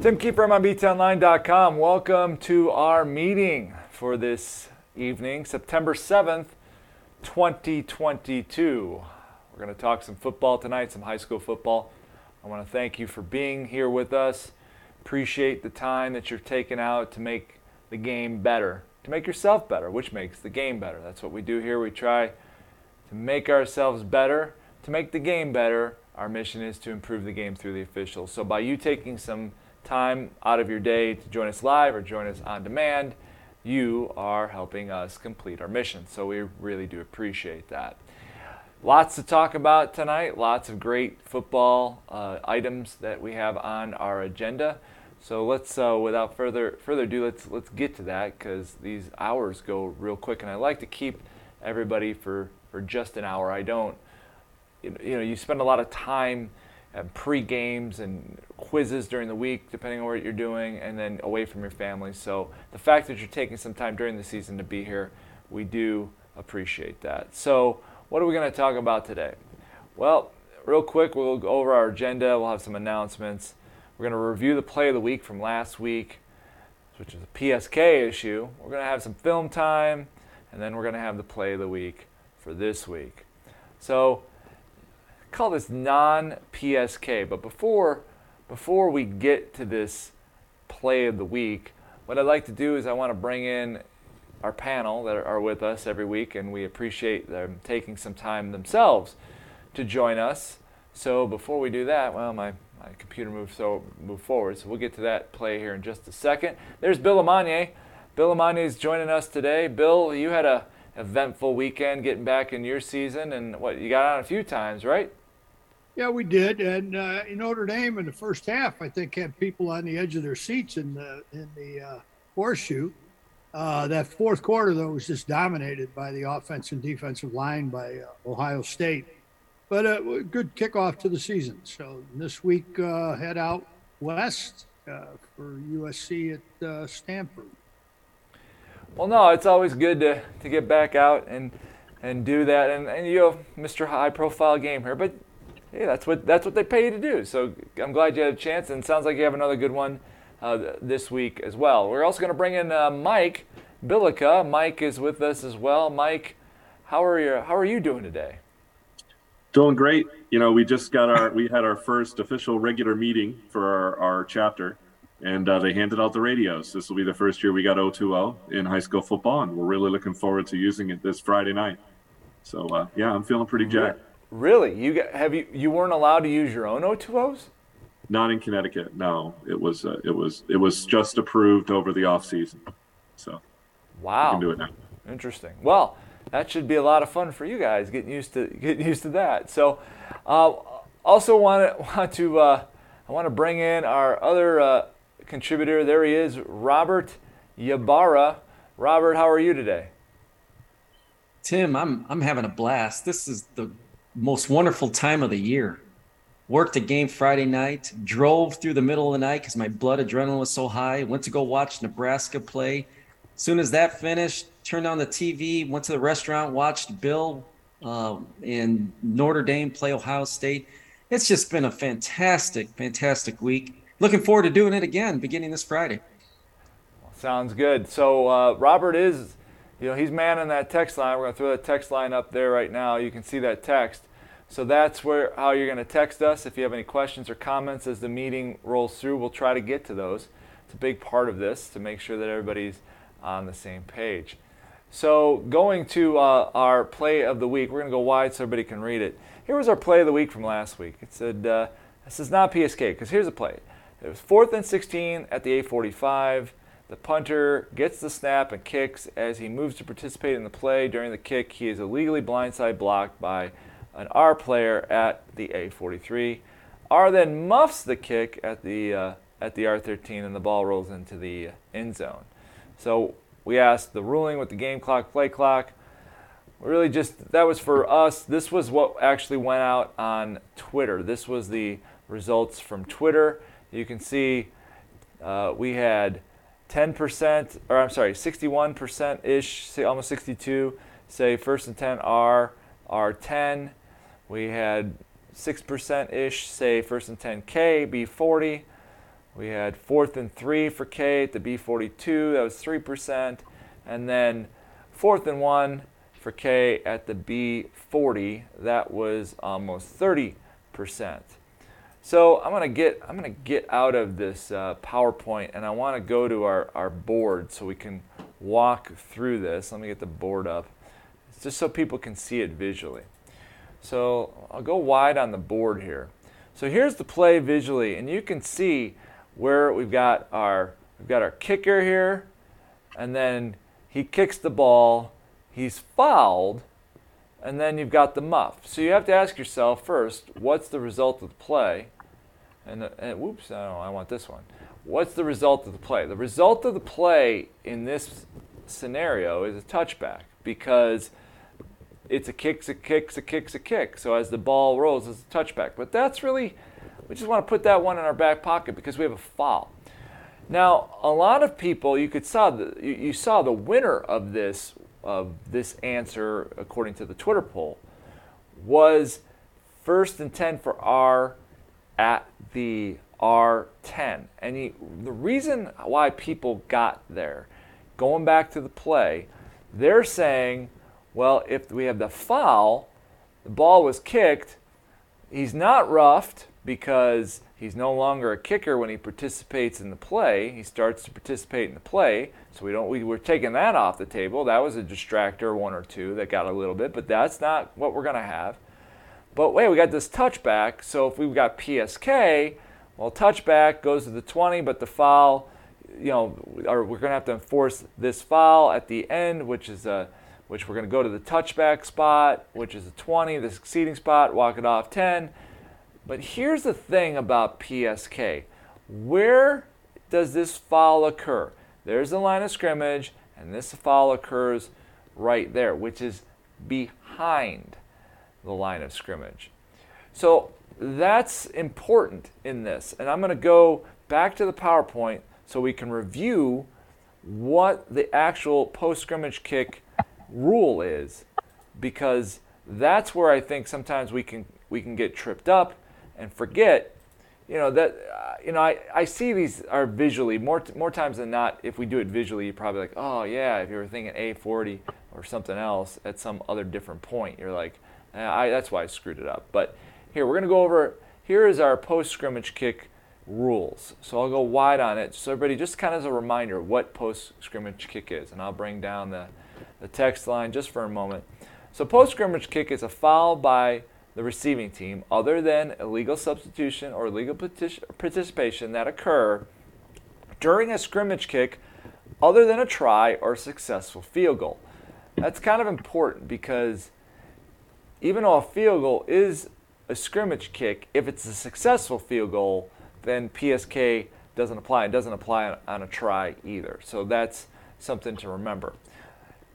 Tim Keeper on BTOnline.com. Welcome to our meeting for this evening, September 7th, 2022. We're going to talk some football tonight, some high school football. I want to thank you for being here with us. Appreciate the time that you're taking out to make the game better, to make yourself better, which makes the game better. That's what we do here. We try to make ourselves better, to make the game better. Our mission is to improve the game through the officials. So by you taking some time out of your day to join us live or join us on demand, you are helping us complete our mission. So we really do appreciate that. Lots to talk about tonight, lots of great football uh, items that we have on our agenda. So let's, uh, without further further ado, let's let's get to that because these hours go real quick, and I like to keep everybody for for just an hour. I don't, you know, you spend a lot of time and pre games and quizzes during the week, depending on what you're doing, and then away from your family. So the fact that you're taking some time during the season to be here, we do appreciate that. So what are we going to talk about today? Well, real quick, we'll go over our agenda. We'll have some announcements. We're going to review the play of the week from last week, which is a PSK issue. We're going to have some film time, and then we're going to have the play of the week for this week. So call this non-PSK. But before before we get to this play of the week, what I'd like to do is I want to bring in our panel that are with us every week, and we appreciate them taking some time themselves to join us. So before we do that, well, my, my computer moved so move forward, so we'll get to that play here in just a second. There's Bill Amanye. Bill Amanye is joining us today. Bill, you had a eventful weekend getting back in your season, and what you got on a few times, right? Yeah, we did, and uh, in Notre Dame in the first half, I think had people on the edge of their seats in the in the uh, horseshoe. Uh, that fourth quarter, though, was just dominated by the offensive and defensive line by uh, Ohio State. But a uh, good kickoff to the season. So this week, uh, head out west for USC at Stanford. Well, no, it's always good to, to get back out and and do that. And, and you have Mr. High Profile game here, but hey, that's what that's what they pay you to do. So I'm glad you had a chance, and sounds like you have another good one uh, this week as well. We're also going to bring in uh, Mike Bilica. Mike is with us as well. Mike, how are you? How are you doing today? Doing great. You know, we just got our we had our first official regular meeting for our, our chapter, and uh, they handed out the radios. This will be the first year we got O2O in high school football, and we're really looking forward to using it this Friday night. So uh, yeah, I'm feeling pretty jacked. Really? You got, have you you weren't allowed to use your own O2Os? Not in Connecticut. No, it was uh, it was it was just approved over the off season. So wow, can do it now. Interesting. Well, that should be a lot of fun for you guys getting used to getting used to that. So, uh, also want to want to uh, I want to bring in our other uh, contributor. There he is, Robert Ybarra. Robert, how are you today? Tim, I'm I'm having a blast. This is the most wonderful time of the year. Worked a game Friday night, drove through the middle of the night because my blood adrenaline was so high. Went to go watch Nebraska play. As soon as that finished, turned on the TV, went to the restaurant, watched Bill uh, in Notre Dame play Ohio State. It's just been a fantastic, fantastic week. Looking forward to doing it again beginning this Friday. Sounds good. So uh, Robert is, you know, he's manning that text line. We're to throw that text line up there right now. You can see that text. So that's where how you're going to text us. If you have any questions or comments as the meeting rolls through, we'll try to get to those. It's a big part of this to make sure that everybody's on the same page. So going to uh, our play of the week, we're going to go wide so everybody can read it. Here was our play of the week from last week. It said, uh, this is not PSK, because here's the play. It was fourth and 16 at the 845. The punter gets the snap and kicks. As he moves to participate in the play during the kick, he is illegally blindside blocked by an R player at the A43. R then muffs the kick at the uh, at the R13 and the ball rolls into the end zone. So we asked the ruling with the game clock, play clock. Really, just that was for us. This was what actually went out on Twitter. This was the results from Twitter. You can see uh, we had 10%, or I'm sorry, 61% ish, say almost 62, say first and 10 R, R10. We had 6% ish say first and 10K, B40. We had fourth and three for K at the B42, that was 3%. And then fourth and one for K at the B40, that was almost 30%. So I'm gonna get I'm gonna get out of this uh, PowerPoint and I want to go to our, our board so we can walk through this. Let me get the board up, it's just so people can see it visually. So I'll go wide on the board here. So here's the play visually, and you can see where we've got our we've got our kicker here, and then he kicks the ball, he's fouled, and then you've got the muff. So you have to ask yourself first, what's the result of the play? And, uh, and whoops, no, I want this one. What's the result of the play? The result of the play in this scenario is a touchback because it's a kick's a kick's a kick's a kick. So as the ball rolls, it's a touchback. But that's really, we just want to put that one in our back pocket because we have a foul. Now, a lot of people, you could saw the, you, saw the winner of this of this answer according to the Twitter poll was first and 10 for R at the R10. And he, the reason why people got there, going back to the play, they're saying, well, if we have the foul, the ball was kicked, he's not roughed because he's no longer a kicker when he participates in the play. He starts to participate in the play. So we don't we were taking that off the table. That was a distractor, one or two that got a little bit, but that's not what we're gonna have. But wait, we got this touchback. So if we've got PSK, well, touchback goes to the 20, but the foul, you know, we're going to have to enforce this foul at the end, which is a, which we're going to go to the touchback spot, which is a 20, the succeeding spot, walk it off 10. But here's the thing about PSK. Where does this foul occur? There's the line of scrimmage, and this foul occurs right there, which is behind the line of scrimmage. So that's important in this. And I'm going to go back to the PowerPoint so we can review what the actual post scrimmage kick rule is because that's where I think sometimes we can we can get tripped up and forget you know that uh, you know I, I see these are visually more more times than not if we do it visually you're probably like oh yeah if you were thinking A40 or something else at some other different point you're like I, that's why I screwed it up. But here, we're going to go over, here is our post scrimmage kick rules. So I'll go wide on it. So everybody, just kind of as a reminder what post scrimmage kick is. And I'll bring down the, the text line just for a moment. So post scrimmage kick is a foul by the receiving team other than illegal substitution or illegal participation that occur during a scrimmage kick other than a try or successful field goal. That's kind of important because even though a field goal is a scrimmage kick, if it's a successful field goal, then PSK doesn't apply. It doesn't apply on, on a try either. So that's something to remember.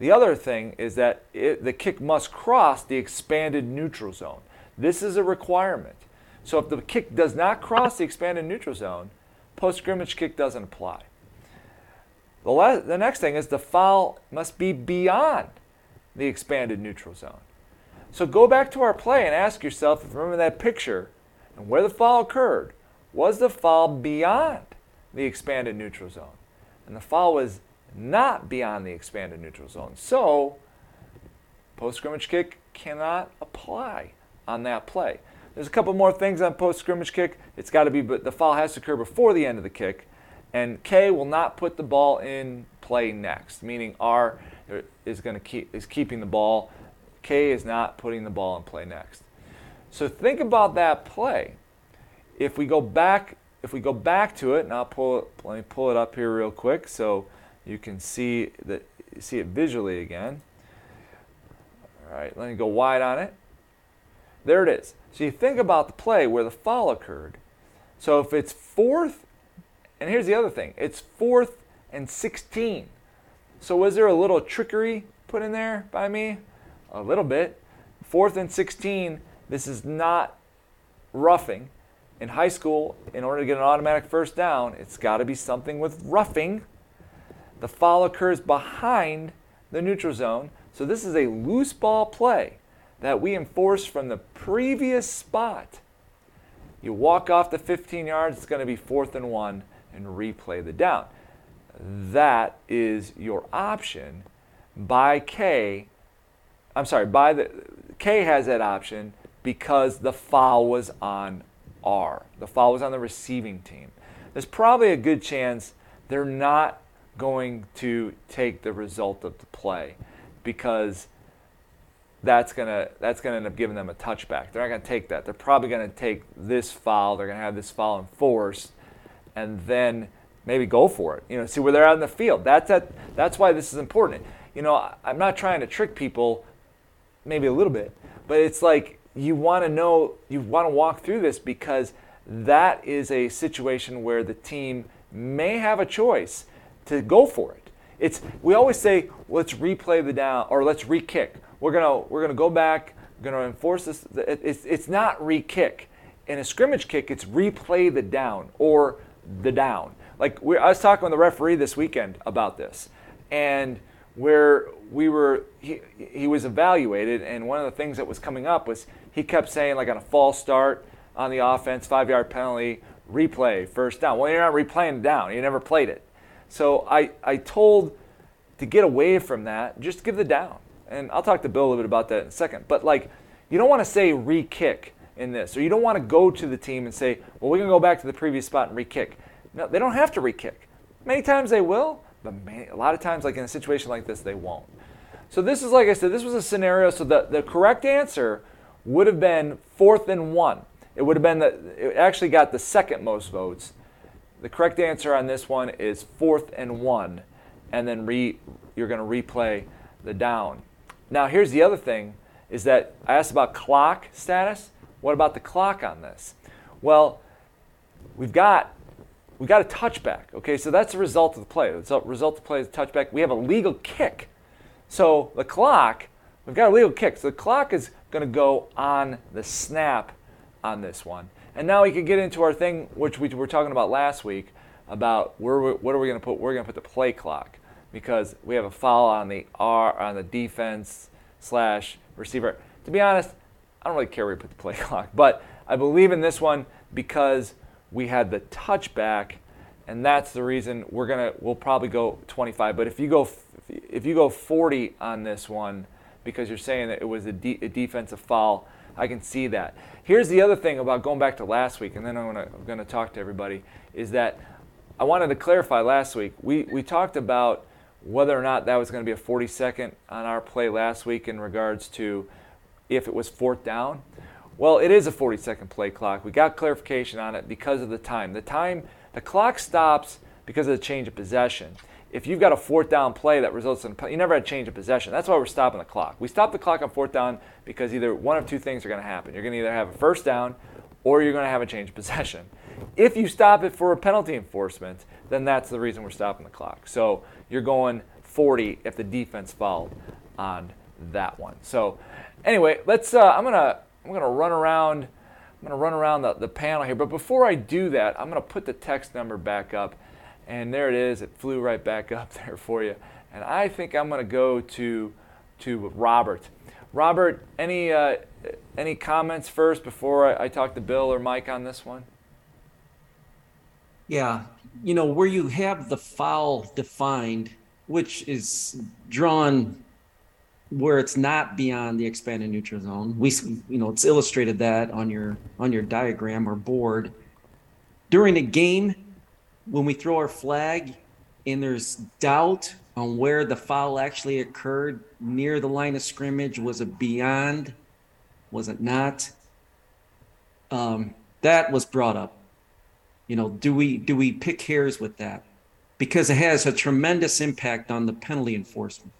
The other thing is that it, the kick must cross the expanded neutral zone. This is a requirement. So if the kick does not cross the expanded neutral zone, post scrimmage kick doesn't apply. The, la- the next thing is the foul must be beyond the expanded neutral zone. So go back to our play and ask yourself, if remember that picture and where the foul occurred. Was the foul beyond the expanded neutral zone? And the foul was not beyond the expanded neutral zone. So post scrimmage kick cannot apply on that play. There's a couple more things on post scrimmage kick. It's got to be, but the foul has to occur before the end of the kick. And K will not put the ball in play next, meaning R is going to keep is keeping the ball K is not putting the ball in play next. So think about that play. If we go back, if we go back to it, and I'll pull it, let me pull it up here real quick so you can see that see it visually again. All right, let me go wide on it. There it is. So you think about the play where the foul occurred. So if it's fourth, and here's the other thing, it's fourth and 16. So was there a little trickery put in there by me? a little bit. Fourth and 16, this is not roughing. In high school, in order to get an automatic first down, it's got to be something with roughing. The foul occurs behind the neutral zone. So this is a loose ball play that we enforce from the previous spot. You walk off the 15 yards, it's going to be fourth and one, and replay the down. That is your option by K. I'm sorry, by the K has that option because the foul was on R. The foul was on the receiving team. There's probably a good chance they're not going to take the result of the play because that's gonna that's gonna end up giving them a touchback. They're not gonna take that. They're probably gonna take this foul. They're gonna have this foul enforced, and then maybe go for it. You know, see where they're out in the field. That's that. That's why this is important. You know, I'm not trying to trick people, maybe a little bit, but it's like you want to know, you want to walk through this because that is a situation where the team may have a choice to go for it. It's we always say let's replay the down or let's re-kick. We're gonna we're gonna go back. We're gonna enforce this. It's it's not re-kick. In a scrimmage kick, it's replay the down or the down. Like we, I was talking with the referee this weekend about this, and where we were he, he was evaluated, and one of the things that was coming up was he kept saying like on a false start on the offense, five yard penalty, replay, first down. Well, you're not replaying down. You never played it. So I, I told to get away from that, just give the down. And I'll talk to Bill a little bit about that in a second. But like, you don't want to say re-kick in this, or you don't want to go to the team and say, well, we're going to go back to the previous spot and re-kick. No, they don't have to re-kick. Many times they will, but many, a lot of times, like in a situation like this, they won't. So this is, like I said, this was a scenario. So the, the correct answer would have been fourth and one. It would have been that it actually got the second most votes. The correct answer on this one is fourth and one, and then re, you're going to replay the down. Now here's the other thing: is that I asked about clock status. What about the clock on this? Well, we've got we got a touchback. Okay, so that's the result of the play. The result of the play is a touchback. We have a legal kick. So the clock, we've got a legal kick. So the clock is going to go on the snap on this one. And now we can get into our thing, which we were talking about last week, about where we, what are we going to put? We're going to put the play clock because we have a foul on the R on the defense slash receiver. To be honest, I don't really care where we put the play clock, but I believe in this one because we had the touchback, and that's the reason we're gonna we'll probably go 25. But if you go if you go 40 on this one because you're saying that it was a, de- a defensive foul, I can see that. Here's the other thing about going back to last week, and then I'm gonna, talk to everybody, is that I wanted to clarify last week. We, we talked about whether or not that was going to be a 40 second on our play last week in regards to if it was fourth down. Well, it is a 40 second play clock. We got clarification on it because of the time. The time, the clock stops because of the change of possession if you've got a fourth down play that results in you never had change of possession. That's why we're stopping the clock. We stop the clock on fourth down because either one of two things are going to happen. You're going to either have a first down or you're going to have a change of possession. If you stop it for a penalty enforcement, then that's the reason we're stopping the clock. So you're going 40 if the defense fouled on that one. So anyway, let's. Uh, I'm gonna I'm gonna run around. I'm gonna run around the, the panel here. But before I do that, I'm gonna put the text number back up and there it is. It flew right back up there for you. And I think I'm going to go to to Robert. Robert, any uh, any comments first before I, I talk to Bill or Mike on this one? Yeah, you know where you have the foul defined, which is drawn where it's not beyond the expanded neutral zone. We, you know, it's illustrated that on your on your diagram or board. During a game, when we throw our flag and there's doubt on where the foul actually occurred near the line of scrimmage, was it beyond? Was it not? Um, that was brought up. You know, do we do we pick hairs with that? Because it has a tremendous impact on the penalty enforcement.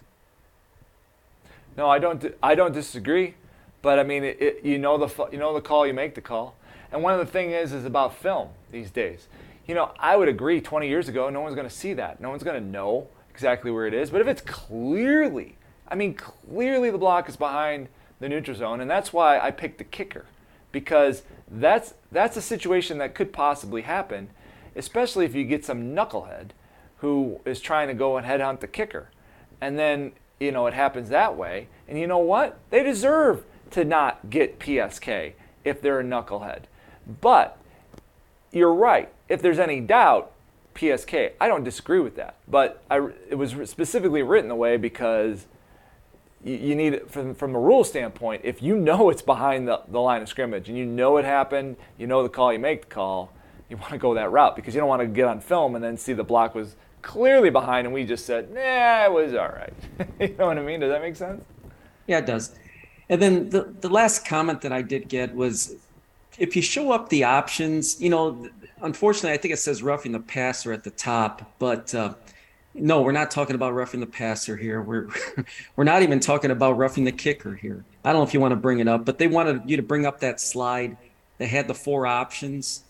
No, I don't. I don't disagree, but I mean, it, it, you know the you know the call, you make the call. And one of the thing is is about film these days you know, I would agree 20 years ago, no one's going to see that. No one's going to know exactly where it is. But if it's clearly, I mean, clearly the block is behind the neutral zone, and that's why I picked the kicker, because that's, that's a situation that could possibly happen, especially if you get some knucklehead who is trying to go and headhunt the kicker. And then, you know, it happens that way. And you know what? They deserve to not get PSK if they're a knucklehead. But you're right if there's any doubt, PSK. I don't disagree with that, but I, it was specifically written the way because you, you need, from, from a rule standpoint, if you know it's behind the, the line of scrimmage and you know it happened, you know the call, you make the call, you want to go that route because you don't want to get on film and then see the block was clearly behind and we just said, nah, it was all right. you know what I mean? Does that make sense? Yeah, it does. And then the, the last comment that I did get was if you show up the options, you know, unfortunately, I think it says roughing the passer at the top, but uh, no, we're not talking about roughing the passer here. We're we're not even talking about roughing the kicker here. I don't know if you want to bring it up, but they wanted you to bring up that slide that had the four options.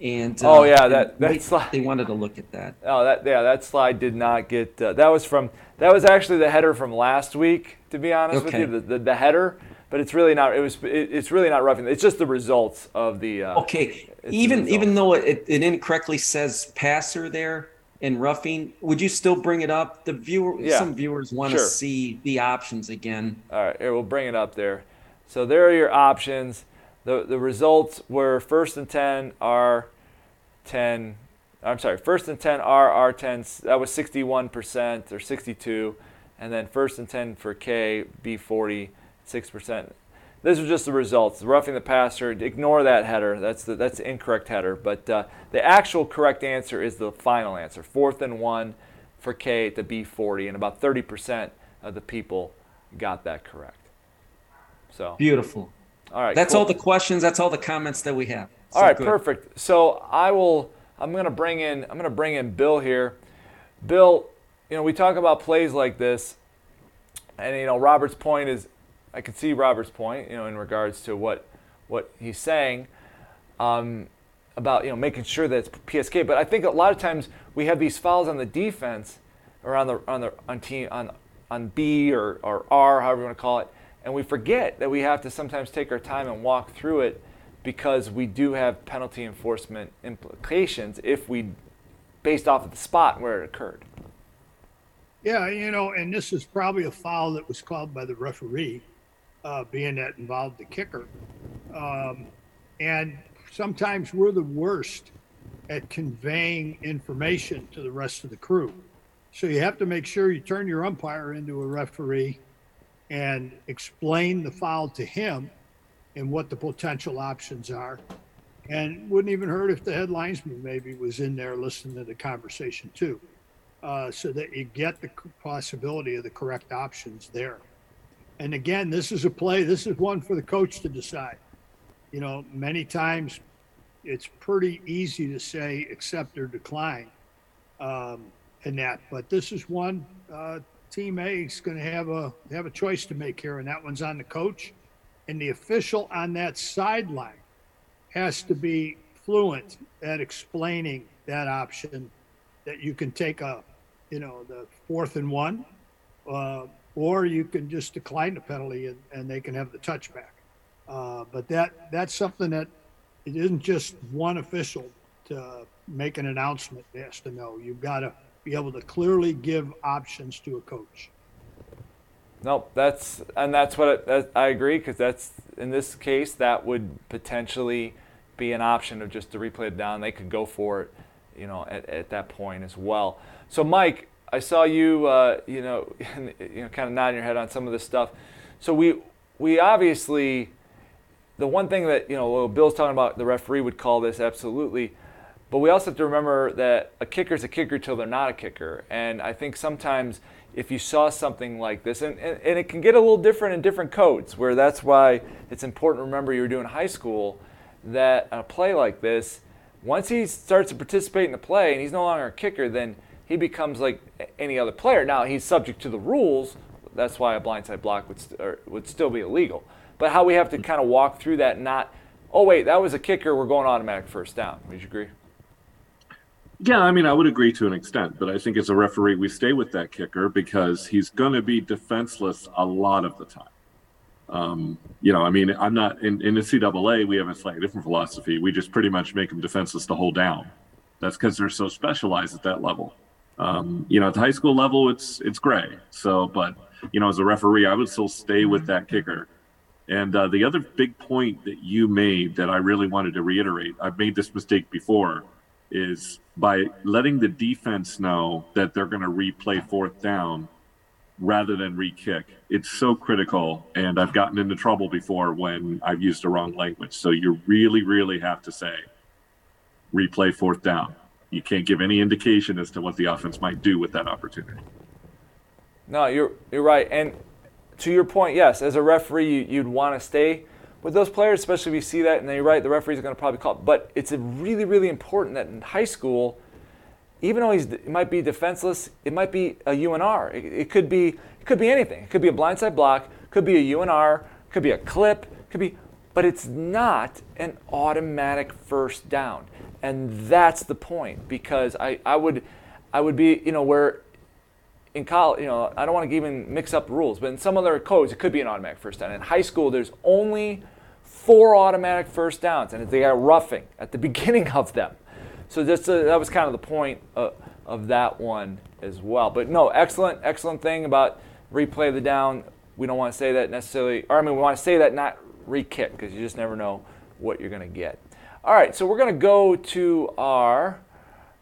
And uh, oh yeah, that that they, slide. They wanted to look at that. Oh, that yeah, that slide did not get. Uh, that was from that was actually the header from last week. To be honest okay. with you, the, the, the header but it's really not. It was. It, it's really not roughing. It's just the results of the. Uh, okay, even even though it, it incorrectly says passer there in roughing, would you still bring it up? The viewer, yeah, some viewers want to sure. see the options again. All right, here we'll bring it up there. So there are your options. the The results were first and ten are ten. I'm sorry, first and ten are R ten. That was 61 percent or 62, and then first and ten for K B 40 six percent. These are just the results. The roughing the passer. Ignore that header. That's the that's the incorrect header. But uh, the actual correct answer is the final answer. Fourth and one for K at the B40, and about 30% of the people got that correct. So beautiful. All right. That's cool. all the questions. That's all the comments that we have. So all right, good. perfect. So I will. I'm going to bring in. I'm going to bring in Bill here. Bill, you know, we talk about plays like this, and you know, Robert's point is I can see Robert's point, you know, in regards to what what he's saying um, about you know making sure that it's PSK. But I think a lot of times we have these fouls on the defense or on the on the on team on on B or, or R, however you want to call it, and we forget that we have to sometimes take our time and walk through it because we do have penalty enforcement implications if we based off of the spot where it occurred. Yeah, you know, and this is probably a foul that was called by the referee uh, being that involved the kicker. Um, and sometimes we're the worst at conveying information to the rest of the crew. So you have to make sure you turn your umpire into a referee and explain the foul to him and what the potential options are. And wouldn't even hurt if the head linesman maybe was in there listening to the conversation too, uh, so that you get the possibility of the correct options there. And again, this is a play, this is one for the coach to decide. You know, many times it's pretty easy to say accept or decline um, in that, but this is one uh, team A is going to have a have a choice to make here, and that one's on the coach, and the official on that sideline has to be fluent at explaining that option that you can take a, you know, the fourth and one. Uh, or you can just decline the penalty and, and they can have the touchback. Uh, but that that's something that it isn't just one official to make an announcement. It has to know. You've got to be able to clearly give options to a coach. Nope, that's and that's what it, that, I agree because that's in this case that would potentially be an option of just to replay it down. They could go for it, you know, at, at that point as well. So Mike, I saw you, uh, you know, you know, kind of nodding your head on some of this stuff. So we we obviously the one thing that you know Bill's talking about the referee would call this absolutely, but we also have to remember that a kicker is a kicker till they're not a kicker, and I think sometimes if you saw something like this, and, and, and it can get a little different in different codes, where that's why it's important to remember you're doing high school, that a play like this, once he starts to participate in the play and he's no longer a kicker, then he becomes like any other player. Now he's subject to the rules. That's why a blindside block would st- would still be illegal. But how we have to kind of walk through that, not, oh wait, that was a kicker. We're going automatic first down. Would you agree? Yeah, I mean, I would agree to an extent, but I think as a referee, we stay with that kicker because he's going to be defenseless a lot of the time. Um, you know, I mean, I'm not in, in the CAA. We have a slightly different philosophy. We just pretty much make them defenseless the whole down. That's because they're so specialized at that level. Um, you know, at the high school level, it's it's gray. So, but you know, as a referee, I would still stay with that kicker. And uh, the other big point that you made that I really wanted to reiterate, I've made this mistake before, is by letting the defense know that they're going to replay fourth down rather than re-kick. It's so critical, and I've gotten into trouble before when I've used the wrong language. So you really, really have to say replay fourth down. You can't give any indication as to what the offense might do with that opportunity. No, you're you're right, and to your point, yes, as a referee, you, would want to stay with those players, especially if you see that, and then you're right, the referees going to probably call. It. But it's really, really important that in high school, even though he's he might be defenseless, it might be a UNR. It, it could be it could be anything. It could be a blindside block, could be a UNR, could be a clip, could be, but it's not an automatic first down, and that's the point because I, I would I would be you know where in college, you know, I don't want to even mix up rules, but in some other codes, it could be an automatic first down. In high school, there's only four automatic first downs, and they got roughing at the beginning of them. So uh, that was kind of the point of, of that one as well. But no, excellent, excellent thing about replay the down. We don't want to say that necessarily, or I mean, we want to say that not re-kick because you just never know what you're going to get. All right, so we're going to go to our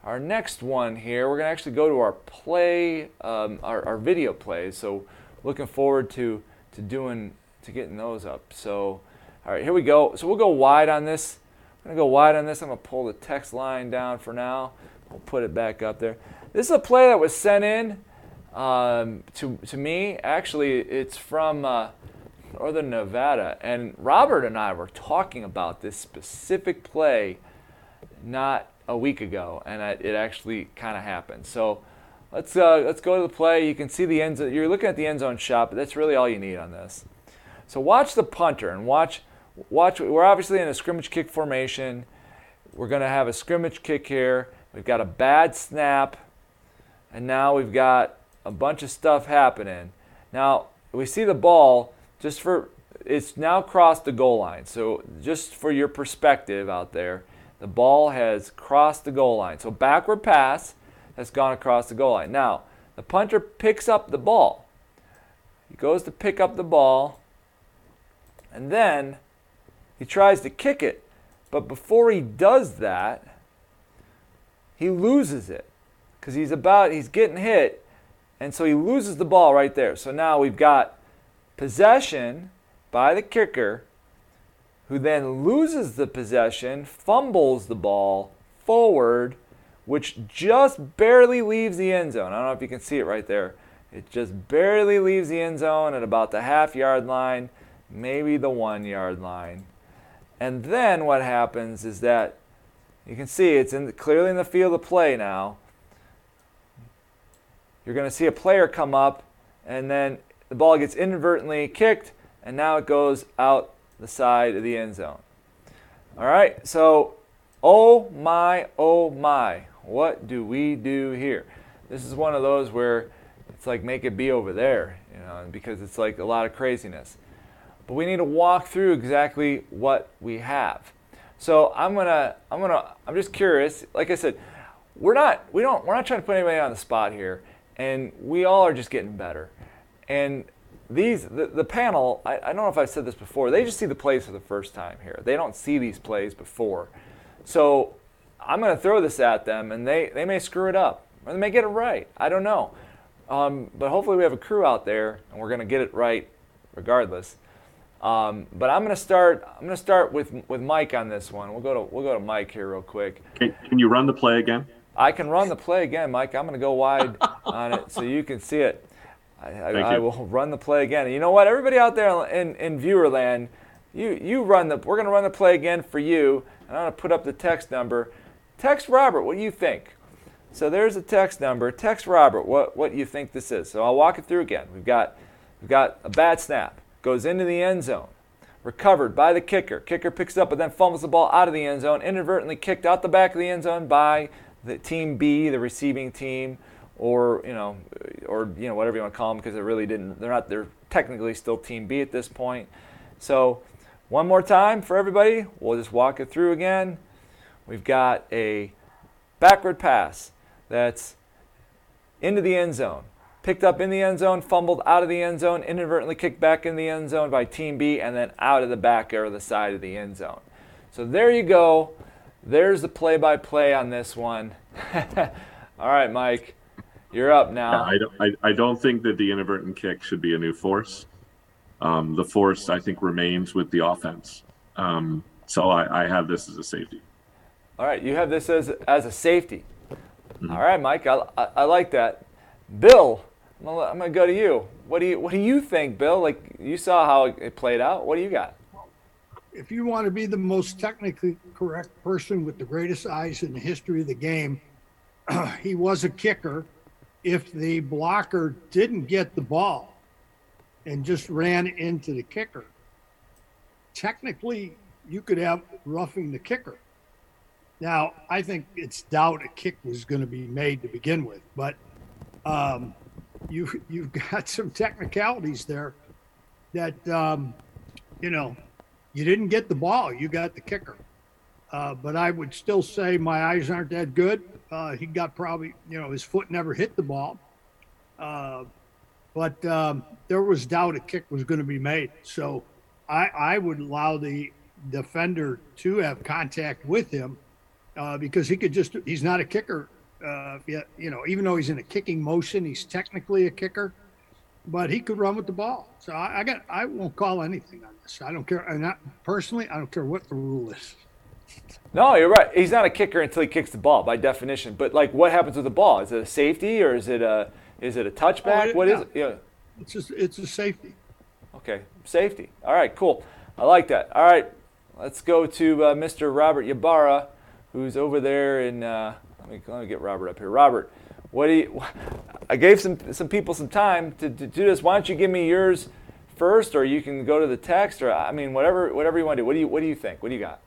our next one here, we're going to actually go to our play, um, our, our video plays. So looking forward to, to doing, to getting those up. So, all right, here we go. So we'll go wide on this. I'm going to go wide on this. I'm going to pull the text line down for now. We'll put it back up there. This is a play that was sent in um, to, to me. Actually, it's from uh, Northern Nevada. And Robert and I were talking about this specific play not a week ago, and it actually kind of happened. So let's uh, let's go to the play. You can see the end. You're looking at the end zone shot, but that's really all you need on this. So watch the punter and watch watch. We're obviously in a scrimmage kick formation. We're going to have a scrimmage kick here. We've got a bad snap, and now we've got a bunch of stuff happening. Now we see the ball just for it's now crossed the goal line. So just for your perspective out there the ball has crossed the goal line. So backward pass has gone across the goal line. Now, the punter picks up the ball. He goes to pick up the ball, and then he tries to kick it. But before he does that, he loses it because he's about he's getting hit, and so he loses the ball right there. So now we've got possession by the kicker who then loses the possession, fumbles the ball forward, which just barely leaves the end zone. I don't know if you can see it right there. It just barely leaves the end zone at about the half yard line, maybe the one yard line. And then what happens is that you can see it's in clearly in the field of play now. You're going to see a player come up, and then the ball gets inadvertently kicked, and now it goes out the side of the end zone. All right, so oh my, oh my, what do we do here? This is one of those where it's like make it be over there, you know, because it's like a lot of craziness. But we need to walk through exactly what we have. So I'm gonna, I'm gonna, I'm just curious. Like I said, we're not, we don't, we're not trying to put anybody on the spot here, and we all are just getting better. And these the, the panel I, I don't know if i've said this before they just see the plays for the first time here. They don't see these plays before. So i'm going to throw this at them and they, they may screw it up or they may get it right. I don't know. Um, but hopefully we have a crew out there and we're going to get it right regardless. Um, but i'm going to start i'm going to start with with mike on this one. We'll go to we'll go to mike here real quick. Can, can you run the play again? I can run the play again mike. I'm going to go wide on it so you can see it I, I, I, will run the play again. And you know what? Everybody out there in, in viewer land, you, you run the, we're going to run the play again for you. And I'm going to put up the text number. Text Robert, what do you think? So there's a text number. Text Robert what, what you think this is. So I'll walk it through again. We've got, we've got a bad snap, goes into the end zone, recovered by the kicker. Kicker picks up but then fumbles the ball out of the end zone, inadvertently kicked out the back of the end zone by the team B, the receiving team or you know, or you know whatever you want to call them because they really didn't. They're not. They're technically still Team B at this point. So one more time for everybody. We'll just walk it through again. We've got a backward pass that's into the end zone. Picked up in the end zone, fumbled out of the end zone, inadvertently kicked back in the end zone by Team B, and then out of the back or the side of the end zone. So there you go. there's the play-by-play on this one. All right, Mike, you're up now. I don't, I, I don't think that the inadvertent kick should be a new force. Um, the force, I think, remains with the offense. Um, so I, I have this as a safety. All right, you have this as as a safety. Mm-hmm. All right, Mike, I, I, I, like that. Bill, I'm gonna, I'm gonna go to you. What do you what do you think, Bill? Like you saw how it played out. What do you got? If you want to be the most technically correct person with the greatest eyes in the history of the game, he was a kicker. If the blocker didn't get the ball and just ran into the kicker, technically you could have roughing the kicker. Now, I think it's doubt a kick was going to be made to begin with, but um, you you've got some technicalities there that um, you know you didn't get the ball, you got the kicker. Uh, but I would still say my eyes aren't that good. Uh, he got probably you know his foot never hit the ball, uh, but um, there was doubt a kick was going to be made. So I, I would allow the defender to have contact with him uh, because he could just he's not a kicker uh, you know even though he's in a kicking motion he's technically a kicker but he could run with the ball. So I, I got I won't call anything on this. I don't care and not personally I don't care what the rule is no you're right he's not a kicker until he kicks the ball by definition but like what happens with the ball is it a safety or is it a is it a touchback oh, what yeah. is it yeah it's just it's a safety okay safety all right cool I like that all right let's go to uh, Mr. Robert Ybarra who's over there in. Uh, let me, let me get Robert up here. Robert, what do you? I gave some some people some time to, to do this. Why don't you give me yours first, or you can go to the text, or I mean, whatever whatever you want to do. What do you What do you think? What do you got?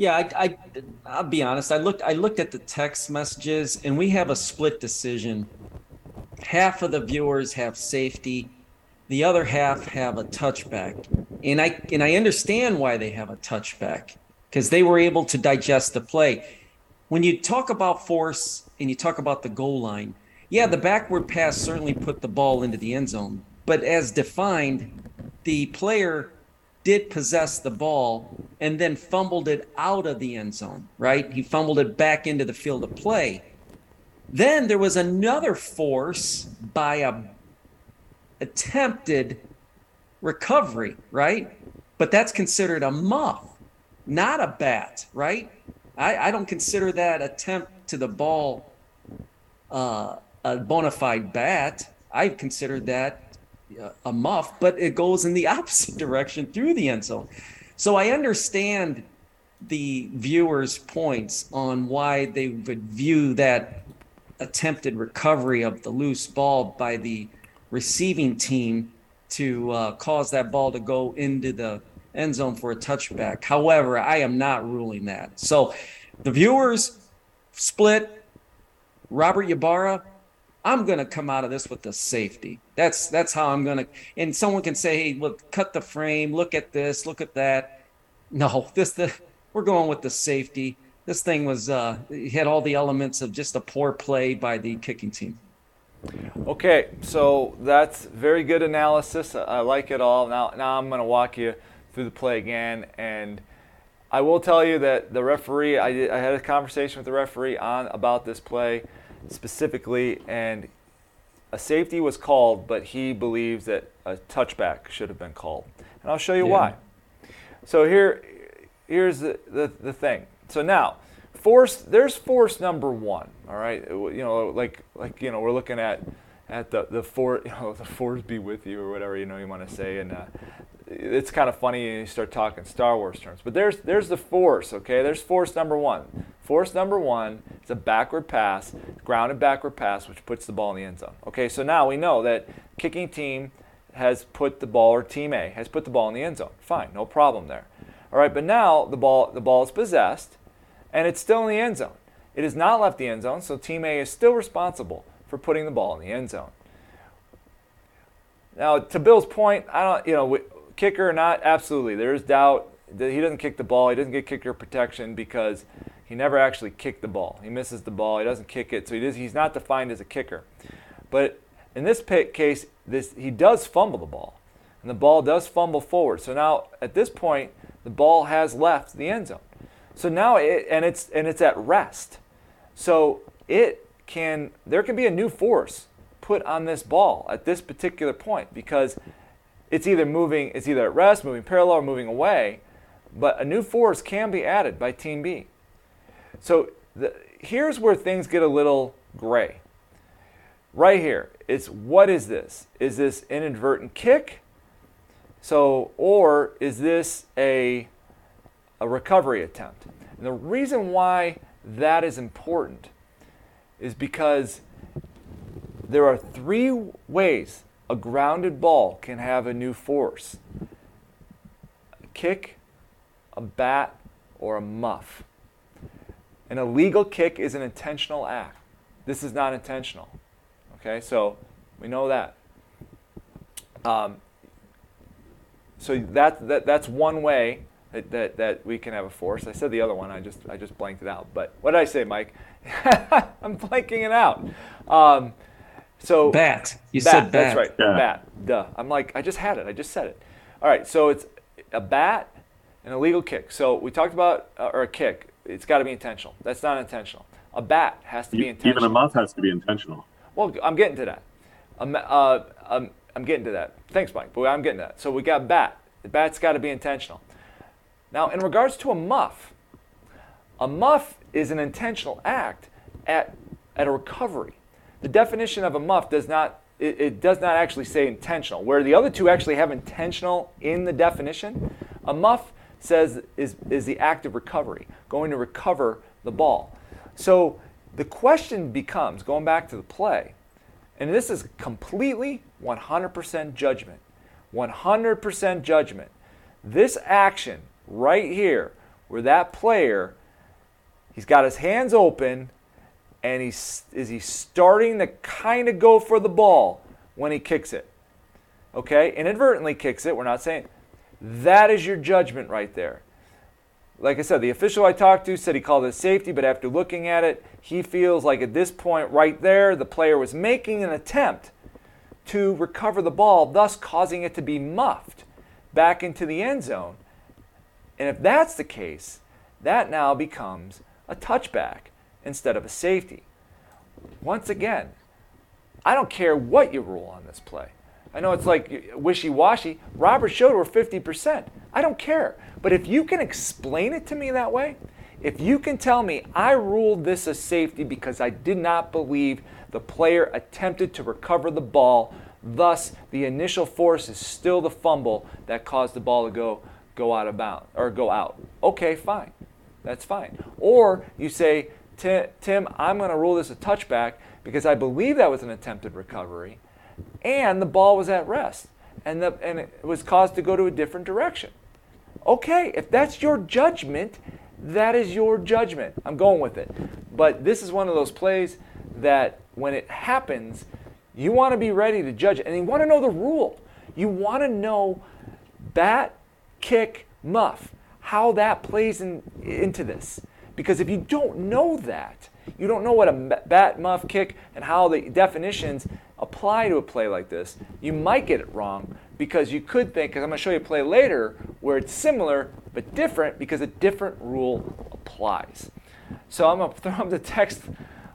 Yeah, I, I will be honest. I looked I looked at the text messages, and we have a split decision. Half of the viewers have safety, the other half have a touchback, and I and I understand why they have a touchback because they were able to digest the play. When you talk about force and you talk about the goal line, yeah, the backward pass certainly put the ball into the end zone, but as defined, the player did possess the ball and then fumbled it out of the end zone, right? He fumbled it back into the field of play. Then there was another force by a attempted recovery, right? But that's considered a muff not a bat, right? I, I don't consider that attempt to the ball uh, a bona fide bat. I consider that a muff, but it goes in the opposite direction through the end zone. So I understand the viewers' points on why they would view that attempted recovery of the loose ball by the receiving team to uh, cause that ball to go into the end zone for a touchback. However, I am not ruling that. So the viewers split. Robert Ybarra, I'm going to come out of this with the safety. That's that's how I'm going to. And someone can say, "Hey, look, cut the frame. Look at this. Look at that." No, this the we're going with the safety. This thing was uh, had all the elements of just a poor play by the kicking team. Okay, so that's very good analysis. I like it all. Now, now I'm going to walk you through the play again. And I will tell you that the referee, I, did, I had a conversation with the referee on about this play specifically, and a safety was called, but he believes that a touchback should have been called. And I'll show you yeah. why. So here, here's the, the, the thing. So now, force there's force number one. All right, you know, like like you know, we're looking at at the the four you know the force be with you or whatever you know you want to say, and uh, it's kind of funny and you start talking Star Wars terms. But there's there's the force, okay? There's force number one. Force number one is a backward pass, grounded backward pass, which puts the ball in the end zone. Okay, so now we know that kicking team has put the ball, or team A has put the ball in the end zone. Fine, no problem there. All right, but now the ball the ball is possessed, and it's still in the end zone. It has not left the end zone, so team A is still responsible for putting the ball in the end zone. Now, to Bill's point, I don't, you know, we, kicker or not, absolutely. There's doubt that he doesn't kick the ball. He doesn't get kicker protection because he never actually kicked the ball. He misses the ball. He doesn't kick it, so he does, he's not defined as a kicker. But in this case, this he does fumble the ball, and the ball does fumble forward. So now at this point, the ball has left the end zone. So now it and it's and it's at rest. So it can there can be a new force put on this ball at this particular point because it's either moving it's either at rest, moving parallel, or moving away, but a new force can be added by team B. So the, here's where things get a little gray. Right here, it's what is this? Is this an inadvertent kick? So, or is this a, a recovery attempt? And the reason why that is important is because there are three ways a grounded ball can have a new force a kick, a bat, or a muff. An illegal kick is an intentional act. This is not intentional. Okay, so we know that. Um, so that, that that's one way that, that, that we can have a force. I said the other one. I just I just blanked it out. But what did I say, Mike? I'm blanking it out. Um, so bat. You bat, said bat. That's right. Yeah. Bat. Duh. I'm like I just had it. I just said it. All right. So it's a bat, an illegal kick. So we talked about uh, or a kick. It's got to be intentional. That's not intentional. A bat has to be intentional. Even a muff has to be intentional. Well, I'm getting to that. I'm, uh, I'm, I'm getting to that. Thanks, Mike. But I'm getting to that. So we got bat. The bat's got to be intentional. Now, in regards to a muff, a muff is an intentional act at, at a recovery. The definition of a muff does not it, it does not actually say intentional. Where the other two actually have intentional in the definition, a muff says is, is the act of recovery, going to recover the ball. So the question becomes, going back to the play, and this is completely 100% judgment. 100% judgment. This action right here, where that player, he's got his hands open, and he's is he starting to kind of go for the ball when he kicks it. Okay, inadvertently kicks it. We're not saying that is your judgment right there. Like I said, the official I talked to said he called it safety, but after looking at it, he feels like at this point right there, the player was making an attempt to recover the ball, thus causing it to be muffed back into the end zone. And if that's the case, that now becomes a touchback instead of a safety. Once again, I don't care what you rule on this play. I know it's like wishy washy. Robert showed we're 50%. I don't care. But if you can explain it to me that way, if you can tell me I ruled this a safety because I did not believe the player attempted to recover the ball, thus the initial force is still the fumble that caused the ball to go go out of bounds or go out. Okay, fine. That's fine. Or you say, "Ti- Tim, I'm going to rule this a touchback because I believe that was an attempted recovery and the ball was at rest and, the, and it was caused to go to a different direction. Okay, if that's your judgment, that is your judgment. I'm going with it. But this is one of those plays that when it happens, you want to be ready to judge it. And you want to know the rule. You want to know bat, kick, muff, how that plays in, into this. Because if you don't know that, you don't know what a bat, muff, kick, and how the definitions apply to a play like this, you might get it wrong because you could think, because I'm going to show you a play later where it's similar but different because a different rule applies. So I'm going to throw up the text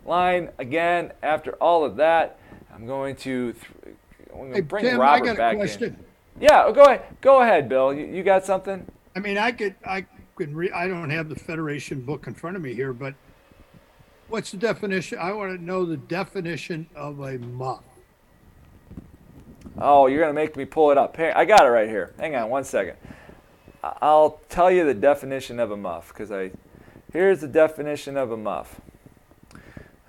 line again after all of that. I'm going to, th- I'm going to Hey, bring Tim, I Robert got a back question. in. Yeah, go ahead. Go ahead, Bill. You, you got something? I mean, I could, I could re, I don't have the Federation book in front of me here, but what's the definition? I want to know the definition of a muff. Oh, you're going to make me pull it up. Hang, I got it right here. Hang on one second. I- I'll tell you the definition of a muff because I. Here's the definition of a muff.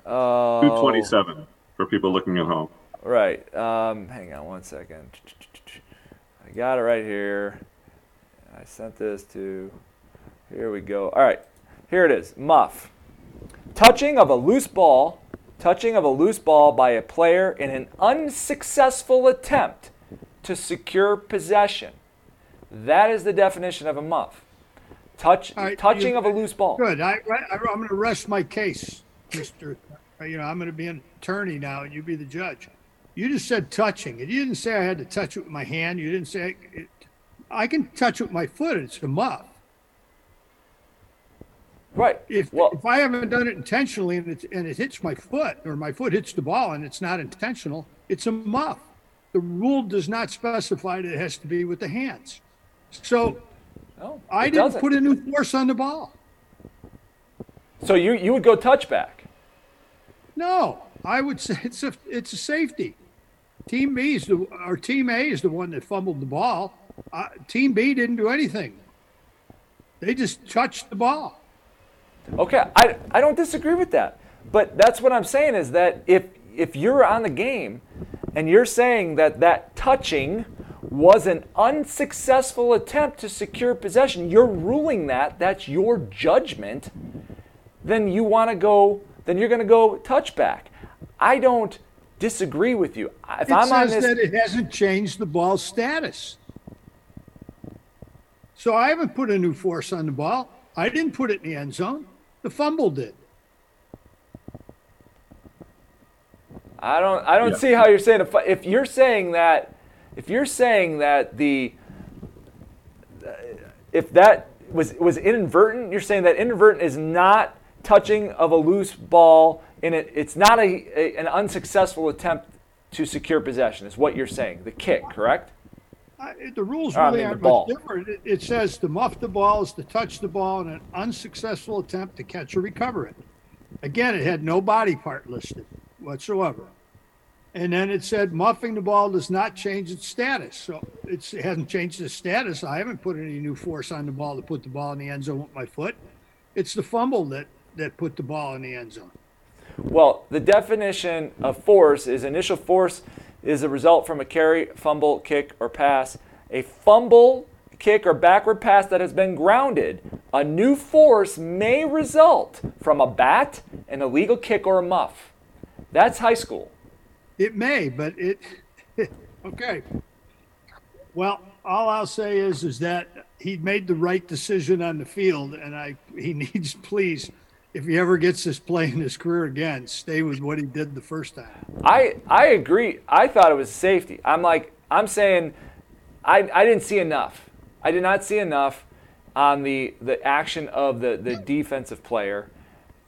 Oh, 227 for people looking at home. Right. Um, hang on one second. I got it right here. I sent this to. Here we go. All right. Here it is. Muff. Touching of a loose ball. Touching of a loose ball by a player in an unsuccessful attempt to secure possession. That is the definition of a muff. Touch, right, touching you- of a loose ball. Good. I, I, I'm going to rest my case, Mister. You know, I'm going to be an attorney now, and you be the judge. You just said touching, and you didn't say I had to touch it with my hand. You didn't say it, I can touch it with my foot. It's a muff. Right. If well, if I haven't done it intentionally and it and it hits my foot or my foot hits the ball and it's not intentional, it's a muff. The rule does not specify that it has to be with the hands. So no, I didn't doesn't. put a new force on the ball. So you you would go touchback. No, I would say it's a it's a safety. Team B is the or Team A is the one that fumbled the ball. Uh, team B didn't do anything. They just touched the ball. Okay, I, I don't disagree with that. But that's what I'm saying is that if if you're on the game and you're saying that that touching was an unsuccessful attempt to secure possession, you're ruling that that's your judgment, then you want to go then you're going to go touchback. I don't disagree with you. If It I'm on says this that it hasn't changed the ball's status. So I haven't put a new force on the ball. I didn't put it in the end zone. The fumble did. I don't. I don't Yeah. see how you're saying if if you're saying that if you're saying that the uh, if that was was inadvertent, you're saying that inadvertent is not touching of a loose ball in it. It's not a, a an unsuccessful attempt to secure possession. Is what you're saying? The kick, correct? I, the rules ah, I really mean, aren't much different. It, it says to muff the ball is to touch the ball in an unsuccessful attempt to catch or recover it. Again, it had no body part listed whatsoever. And then it said muffing the ball does not change its status. So it's, it hasn't changed its status. I haven't put any new force on the ball to put the ball in the end zone with my foot. It's the fumble that, that put the ball in the end zone. Well, the definition of force is initial force is a result from a carry, fumble, kick, or pass. A fumble, kick, or backward pass that has been grounded. A new force may result from a bat, an illegal kick, or a muff. That's high school. It may, but it okay. Well, all I'll say is is that he made the right decision on the field, and I he needs please, if he ever gets this play in his career again, stay with what he did the first time. I I agree. I thought it was safety. I'm like I'm saying I I didn't see enough. I did not see enough on the the action of the the defensive player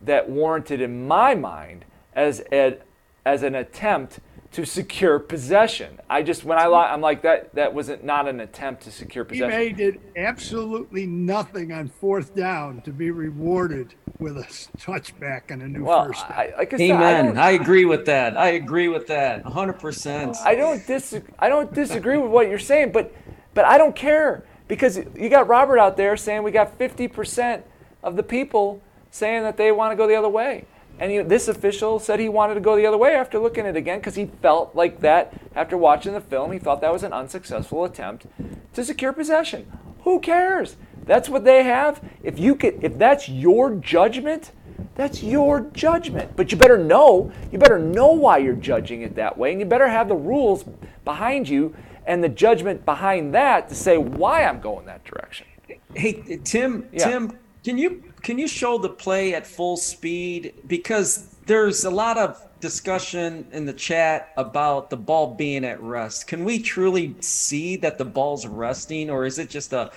that warranted in my mind as a, as an attempt to secure possession. I just when I li- I'm like that that wasn't not an attempt to secure He possession. made did absolutely nothing on fourth down to be rewarded with a touchback and a new well, first. down. I, like I said, Amen. don't- I, agree with that. I agree with that. 100%. I don't dis I don't disagree with what you're saying, but but I don't care because you got Robert out there saying we got 50% of the people saying that they want to go the other way. And you, this official said he wanted to go the other way after looking at it again because he felt like that after watching the film. He thought that was an unsuccessful attempt to secure possession. Who cares? That's what they have. If you could, if that's your judgment, that's your judgment. But you better know, you better know why you're judging it that way, and you better have the rules behind you and the judgment behind that to say why I'm going that direction. Hey Tim, Yeah. Tim, can you can you show the play at full speed because there's a lot of discussion in the chat about the ball being at rest. Can we truly see that the ball's resting, or is it just a?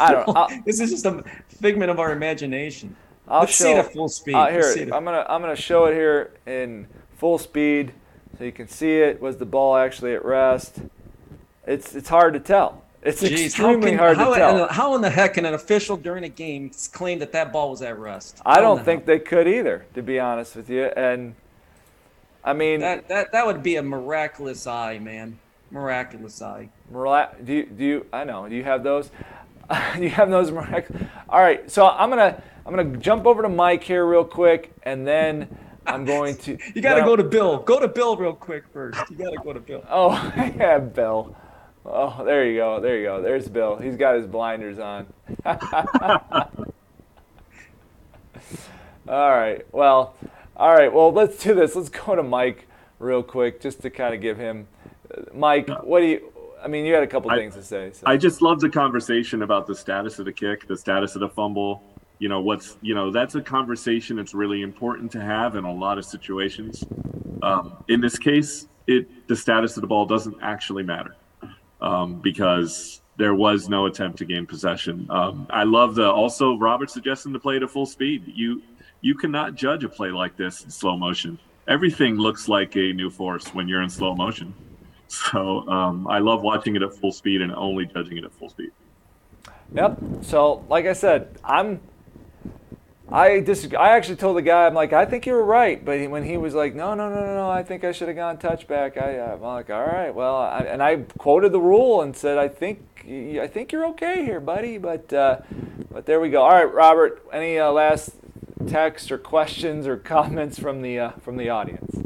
I don't- is this just a figment of our imagination? I'll Let's show, see it at full speed. Uh, here, I'm gonna I'm gonna show it here in full speed, so you can see it. Was the ball actually at rest? It's it's hard to tell. It's Jeez, extremely how can, hard how, to tell. How in the heck can an official during a game claim that that ball was at rest? I don't the think they could either, to be honest with you. And I mean, That, that that would be a miraculous eye, man. Miraculous eye. Mira- do you, do you? I know. Do you have those? you have those? Mirac- All right. So I'm gonna I'm gonna jump over to Mike here real quick, and then I'm going to. You got to go to Bill. Go to Bill real quick first. You got to go to Bill. Oh yeah, Bill. Oh, there you go. There you go. There's Bill. He's got his blinders on. all right. Well, all right. Well, let's do this. Let's go to Mike real quick, just to kind of give him. Mike, what do you? I mean, you had a couple I- things to say. So. I just love the conversation about the status of the kick, the status of the fumble. You know, what's, you know, that's a conversation that's really important to have in a lot of situations. Um, in this case, it the status of the ball doesn't actually matter um, because there was no attempt to gain possession. Um, I love the also Robert suggesting to play it at full speed. You you cannot judge a play like this in slow motion. Everything looks like a new force when you're in slow motion. So um, I love watching it at full speed and only judging it at full speed. Yep. So, like I said, I'm. I dis- I actually told the guy, I'm like, I think you were right, but he, when he was like, no, no, no, no, no, I think I should have gone touchback. I, I'm like, all right, well, I, and I quoted the rule and said, I think, I think you're okay here, buddy, but, uh, but there we go. All right, Robert, any uh, last text or questions or comments from the uh, from the audience?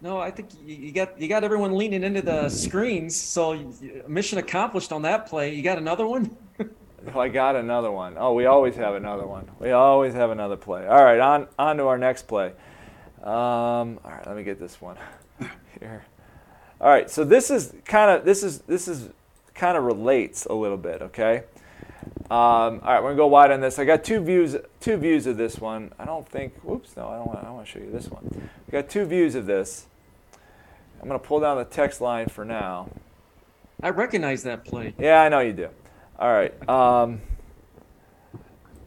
No, I think you got you got everyone leaning into the screens. So mission accomplished on that play. You got another one. Oh, I got another one. Oh, we always have another one. We always have another play. All right, on on to our next play. Um, all right, let me get this one here. All right, so this is kind of this is this is kind of relates a little bit. Okay. Um, all right, we're gonna go wide on this. I got two views two views of this one. I don't think. Whoops, no, I don't want. I want to show you this one. I got two views of this. I'm gonna pull down the text line for now. I recognize that play. Yeah, I know you do. All right. Um,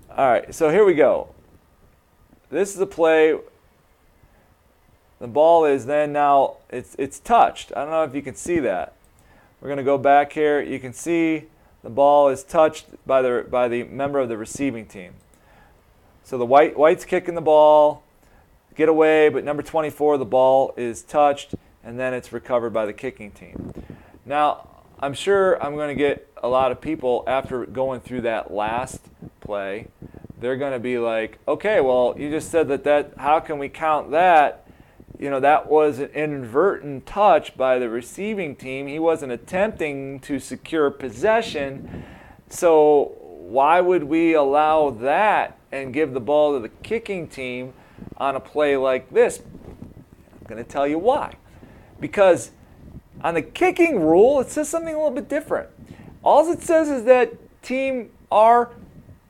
all right. So here we go. This is a play. The ball is then now it's it's touched. I don't know if you can see that. We're going to go back here. You can see the ball is touched by the by the member of the receiving team. So the white white's kicking the ball, get away, but number 24 the ball is touched and then it's recovered by the kicking team. Now, I'm sure I'm going to get a lot of people after going through that last play. They're going to be like, okay, well, you just said that that. How can we count that? You know, that was an inadvertent touch by the receiving team. He wasn't attempting to secure possession. So why would we allow that and give the ball to the kicking team on a play like this? I'm going to tell you why. Because on the kicking rule, it says something a little bit different. All it says is that team R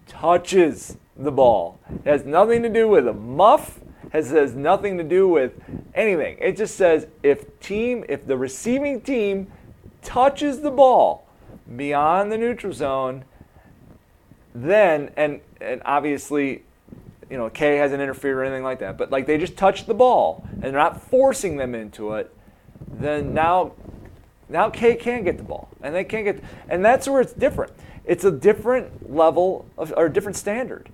touches the ball. It has nothing to do with a muff. It has nothing to do with anything. It just says if team, if the receiving team touches the ball beyond the neutral zone, then and and obviously, you know, K hasn't interfered or anything like that. But like they just touch the ball and they're not forcing them into it then now now K can get the ball, and they can't get, and that's where it's different. It's a different level of, or different standard,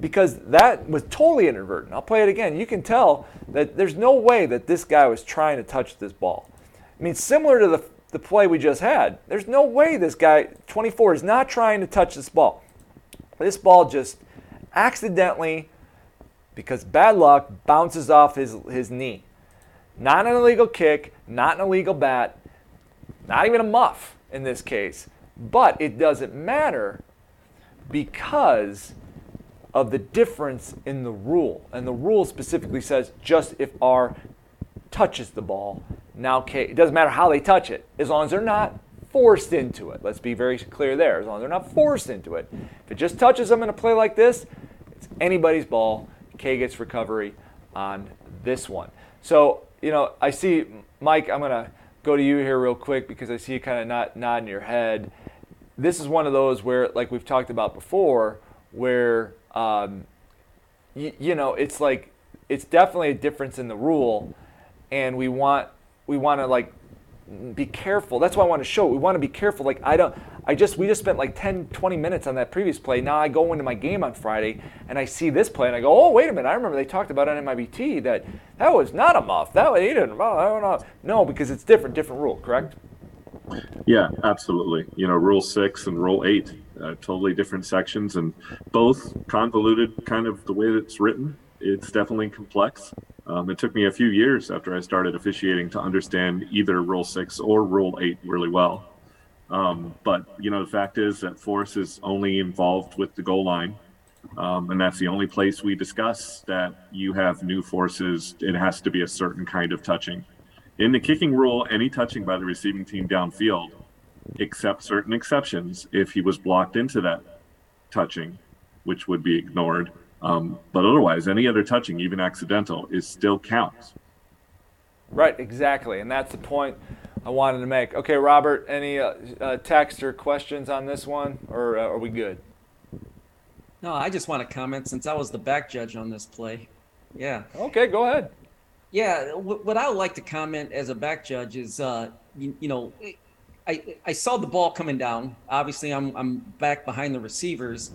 because that was totally inadvertent. I'll play it again. You can tell that there's no way that this guy was trying to touch this ball. I mean, similar to the the play we just had, there's no way this guy 24 is not trying to touch this ball. This ball just accidentally, because bad luck, bounces off his his knee. Not an illegal kick, not an illegal bat, not even a muff in this case. But it doesn't matter because of the difference in the rule. And the rule specifically says just if R touches the ball, now K, it doesn't matter how they touch it, as long as they're not forced into it. Let's be very clear there. As long as they're not forced into it. If it just touches them in a play like this, it's anybody's ball. K gets recovery on this one. So you know, I see, Mike, I'm to go to you here real quick because I see you kind of not nodding your head. This is one of those where, like we've talked about before, where, um, y- you know, it's like, it's definitely a difference in the rule, and we want, we want to like be careful. That's why I want to show. We want to be careful. Like I don't, I just we just spent like 10, 20 minutes on that previous play. Now I go into my game on Friday and I see this play and I go, oh wait a minute, I remember they talked about on MIBT that that was not a muff. That was he didn't. I don't know. No, because it's different, different rule, correct? Yeah, absolutely. You know, Rule Six and Rule Eight, uh, totally different sections, and both convoluted, kind of the way that it's written. It's definitely complex. Um, it took me a few years after I started officiating to understand either Rule Six or Rule Eight really well. Um, but you know, the fact is that force is only involved with the goal line, um, and that's the only place we discuss that you have new forces. It has to be a certain kind of touching. In the kicking rule, any touching by the receiving team downfield, except certain exceptions, if he was blocked into that touching, which would be ignored. Um, but otherwise, any other touching, even accidental, is still counts. Right, exactly, and that's the point I wanted to make. Okay, Robert, any uh, uh, text or questions on this one, or uh, are we good? No, I just want to comment since I was the back judge on this play. Yeah. Okay, go ahead. Yeah, what I would like to comment as a back judge is, uh, you, you, know, I I saw the ball coming down. Obviously, I'm I'm back behind the receivers,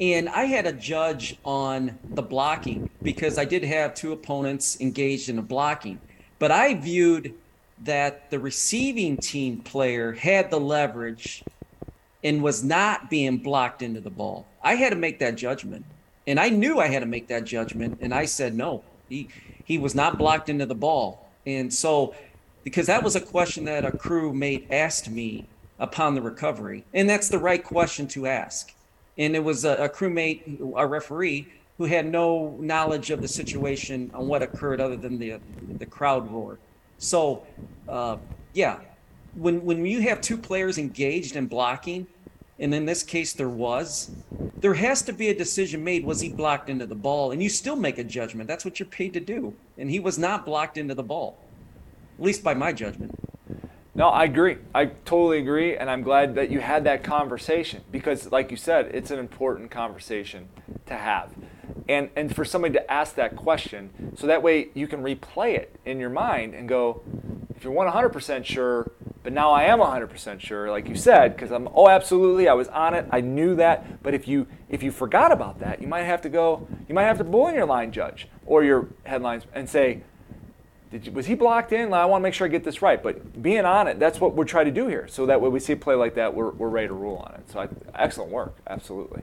and I had a judge on the blocking because I did have two opponents engaged in the blocking, but I viewed that the receiving team player had the leverage and was not being blocked into the ball. I had to make that judgment. And I knew I had to make that judgment. And I said, no, he, he was not blocked into the ball. And so, because that was a question that a crew mate asked me upon the recovery. And that's the right question to ask. And it was a, a crewmate, a referee, who had no knowledge of the situation on what occurred other than the, the crowd roar. So, uh, yeah, when when you have two players engaged in blocking, and in this case there was, there has to be a decision made. Was he blocked into the ball? And you still make a judgment. That's what you're paid to do. And he was not blocked into the ball, at least by my judgment. No, I agree. I totally agree, and I'm glad that you had that conversation because, like you said, it's an important conversation to have, and and for somebody to ask that question, so that way you can replay it in your mind and go, if you're 100% sure, but now I am 100% sure, like you said, because I'm oh absolutely, I was on it, I knew that. But if you if you forgot about that, you might have to go, you might have to pull in your line judge or your headlines and say you, was he blocked in? I want to make sure I get this right. But being on it, that's what we're trying to do here. So that when we see a play like that, we're, we're ready to rule on it. So I, excellent work, absolutely.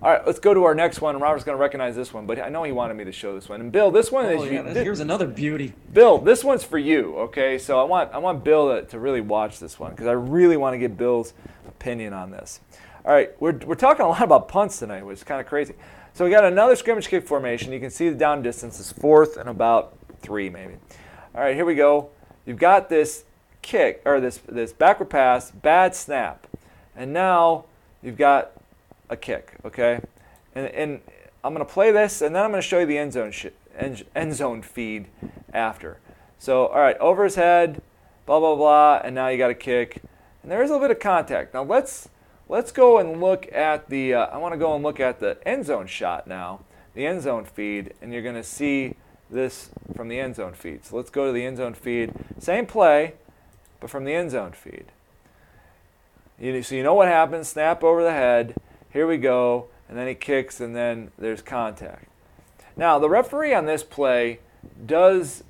All right, let's go to our next one. Robert's going to recognize this one, but I know he wanted me to show this one. And Bill, this one oh, is yeah, you, here's another beauty. Bill, this one's for you. Okay, so I want I want Bill to, to really watch this one because I really want to get Bill's opinion on this. All right, we're, we're talking a lot about punts tonight, which is kind of crazy. So we got another scrimmage kick formation. You can see the down distance is fourth and about three, maybe. All right, here we go. You've got this kick or this this backward pass, bad snap, and now you've got a kick. Okay, and, and I'm going to play this, and then I'm going to show you the end zone sh- end, end zone feed after. So all right, over his head, blah blah blah, and now you got a kick, and there is a little bit of contact. Now let's let's go and look at the. Uh, I want to go and look at the end zone shot now, the end zone feed, and you're going to see this from the end zone feed. So let's go to the end zone feed. Same play, but from the end zone feed. You, so you know what happens snap over the head. Here we go. And then he kicks, and then there's contact. Now, the referee on this play does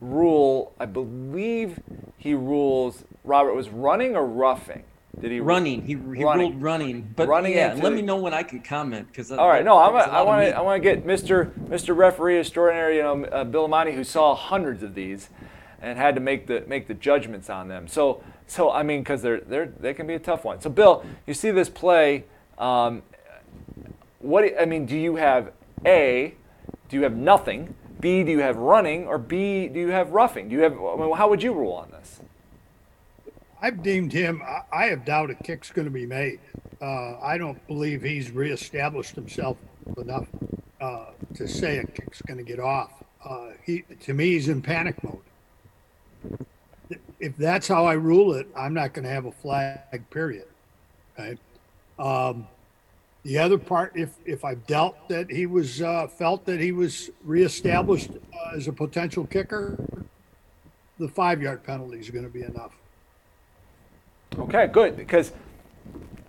rule, I believe he rules, Robert, was running or roughing? Did he running? He, he running. ruled running. But running yeah, let me know when I can comment because all right. No, I'm a, I want to I want to get Mr. Mr. Referee Extraordinary, you know, uh, Bill Amani, who saw hundreds of these, and had to make the make the judgments on them. So so I mean, because they're they're they can be a tough one. So Bill, you see this play. Um, what I mean, do you have a? Do you have nothing? B, do you have running? Or B, do you have roughing? Do you have? I mean, how would you rule on this? I've deemed him. I, have doubted kick's going to be made. Uh, I don't believe he's reestablished himself enough uh, to say a kick's going to get off. Uh, he, to me, he's in panic mode. If that's how I rule it, I'm not going to have a flag. Period. Right. Um, the other part, if if I've dealt that he was uh, felt that he was reestablished uh, as a potential kicker, the five yard penalty is going to be enough. Okay, good. Because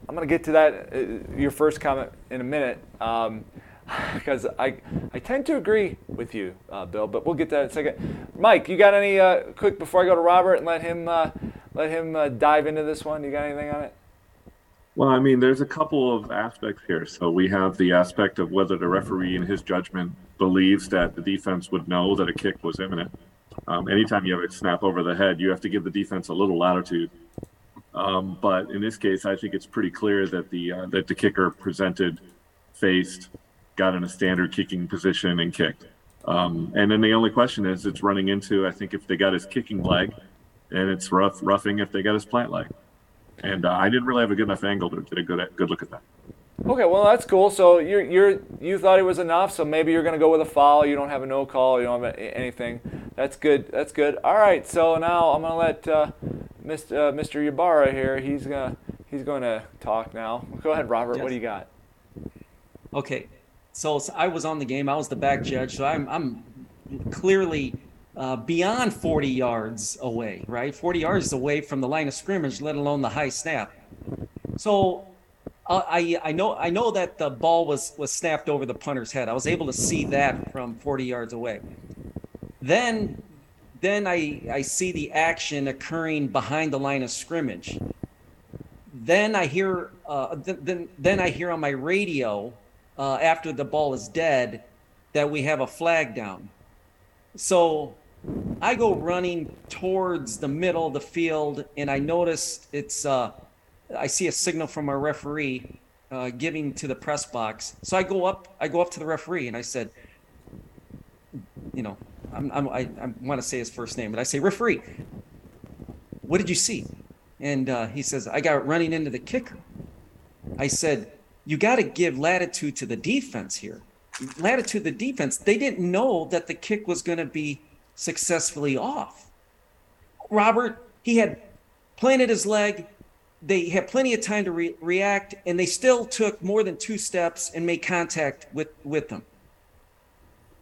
I'm going to get to that, uh, your first comment in a minute. Um, because I, I tend to agree with you, uh, Bill, but we'll get to that in a second. Mike, you got any uh, quick before I go to Robert and let him uh, let him uh, dive into this one? You got anything on it? Well, I mean, there's a couple of aspects here. So we have the aspect of whether the referee, in his judgment, believes that the defense would know that a kick was imminent. Um, anytime you have a snap over the head, you have to give the defense a little latitude um, but in this case, I think it's pretty clear that the uh, that the kicker presented, faced, got in a standard kicking position and kicked. Um, and then the only question is, it's running into I think if they got his kicking leg, and it's rough roughing if they got his plant leg. And uh, I didn't really have a good enough angle to get a good good look at that. Okay, well that's cool. So you're you're you thought it was enough, so maybe you're gonna go with a foul. You don't have a no call. You don't have anything. That's good. That's good. All right. So now I'm gonna let uh, Mr. Uh, Mr. Ybarra here. He's gonna he's going to talk now. Go ahead, Robert. Yes. What do you got? Okay. So, so, I was on the game. I was the back judge. So I'm I'm clearly uh, beyond 40 yards away, right? 40 yards away from the line of scrimmage, let alone the high snap. So I I know I know that the ball was was snapped over the punter's head. I was able to see that from 40 yards away. Then then I I see the action occurring behind the line of scrimmage. Then I hear uh, th- then then I hear on my radio uh, after the ball is dead that we have a flag down. So I go running towards the middle of the field, and I notice it's uh, I see a signal from our referee uh, giving to the press box. So I go up, I go up to the referee, and I said, you know, I'm, I'm, i I, want to say his first name, but I say, referee, what did you see? And uh, he says, I got running into the kicker. I said, you got to give latitude to the defense here. Latitude to the defense. They didn't know that the kick was going to be successfully off. Robert, he had planted his leg, they had plenty of time to re- react, and they still took more than two steps and made contact with, with them.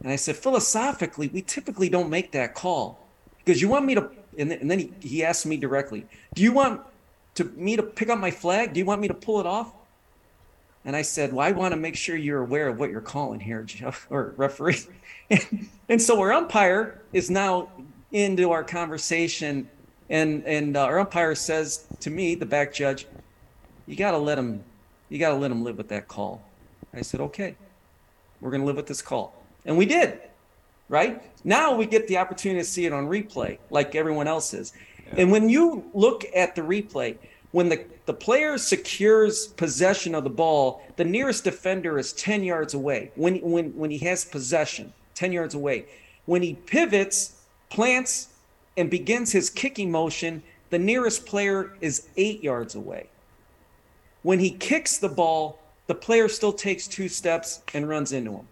And I said, philosophically, we typically don't make that call because you want me to. And, then, and then he, he asked me directly, "Do you want to me to pick up my flag? Do you want me to pull it off?" And I said, "Well, I want to make sure you're aware of what you're calling here, Jeff, or referee." and, and so our umpire is now into our conversation and and uh, our umpire says to me, the back judge, you got to let him, you got to let him live with that call. I said, okay, we're going to live with this call, and we did. Right now, we get the opportunity to see it on replay, like everyone else is. Yeah. And when you look at the replay, when the, the player secures possession of the ball, the nearest defender is 10 yards away when, when, when he has possession, 10 yards away. When he pivots, plants, and begins his kicking motion, the nearest player is eight yards away. When he kicks the ball, the player still takes two steps and runs into him.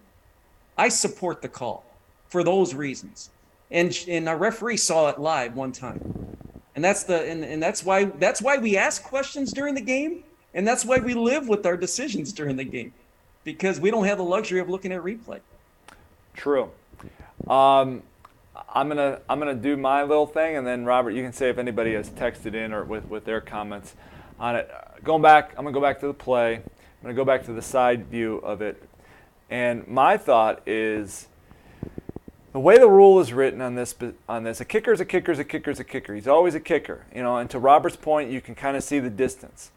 I support the call for those reasons. And, and our referee saw it live one time. And that's the and, and that's why that's why we ask questions during the game and that's why we live with our decisions during the game because we don't have the luxury of looking at replay. True. Um, I'm gonna I'm gonna do my little thing, and then Robert, you can say if anybody has texted in or with with their comments on it. Going back, I'm gonna go back to the play. I'm gonna go back to the side view of it, and my thought is the way the rule is written on this on this a kicker is a kicker is a kicker is a kicker. He's always a kicker, you know. And to Robert's point, you can kind of see the distance.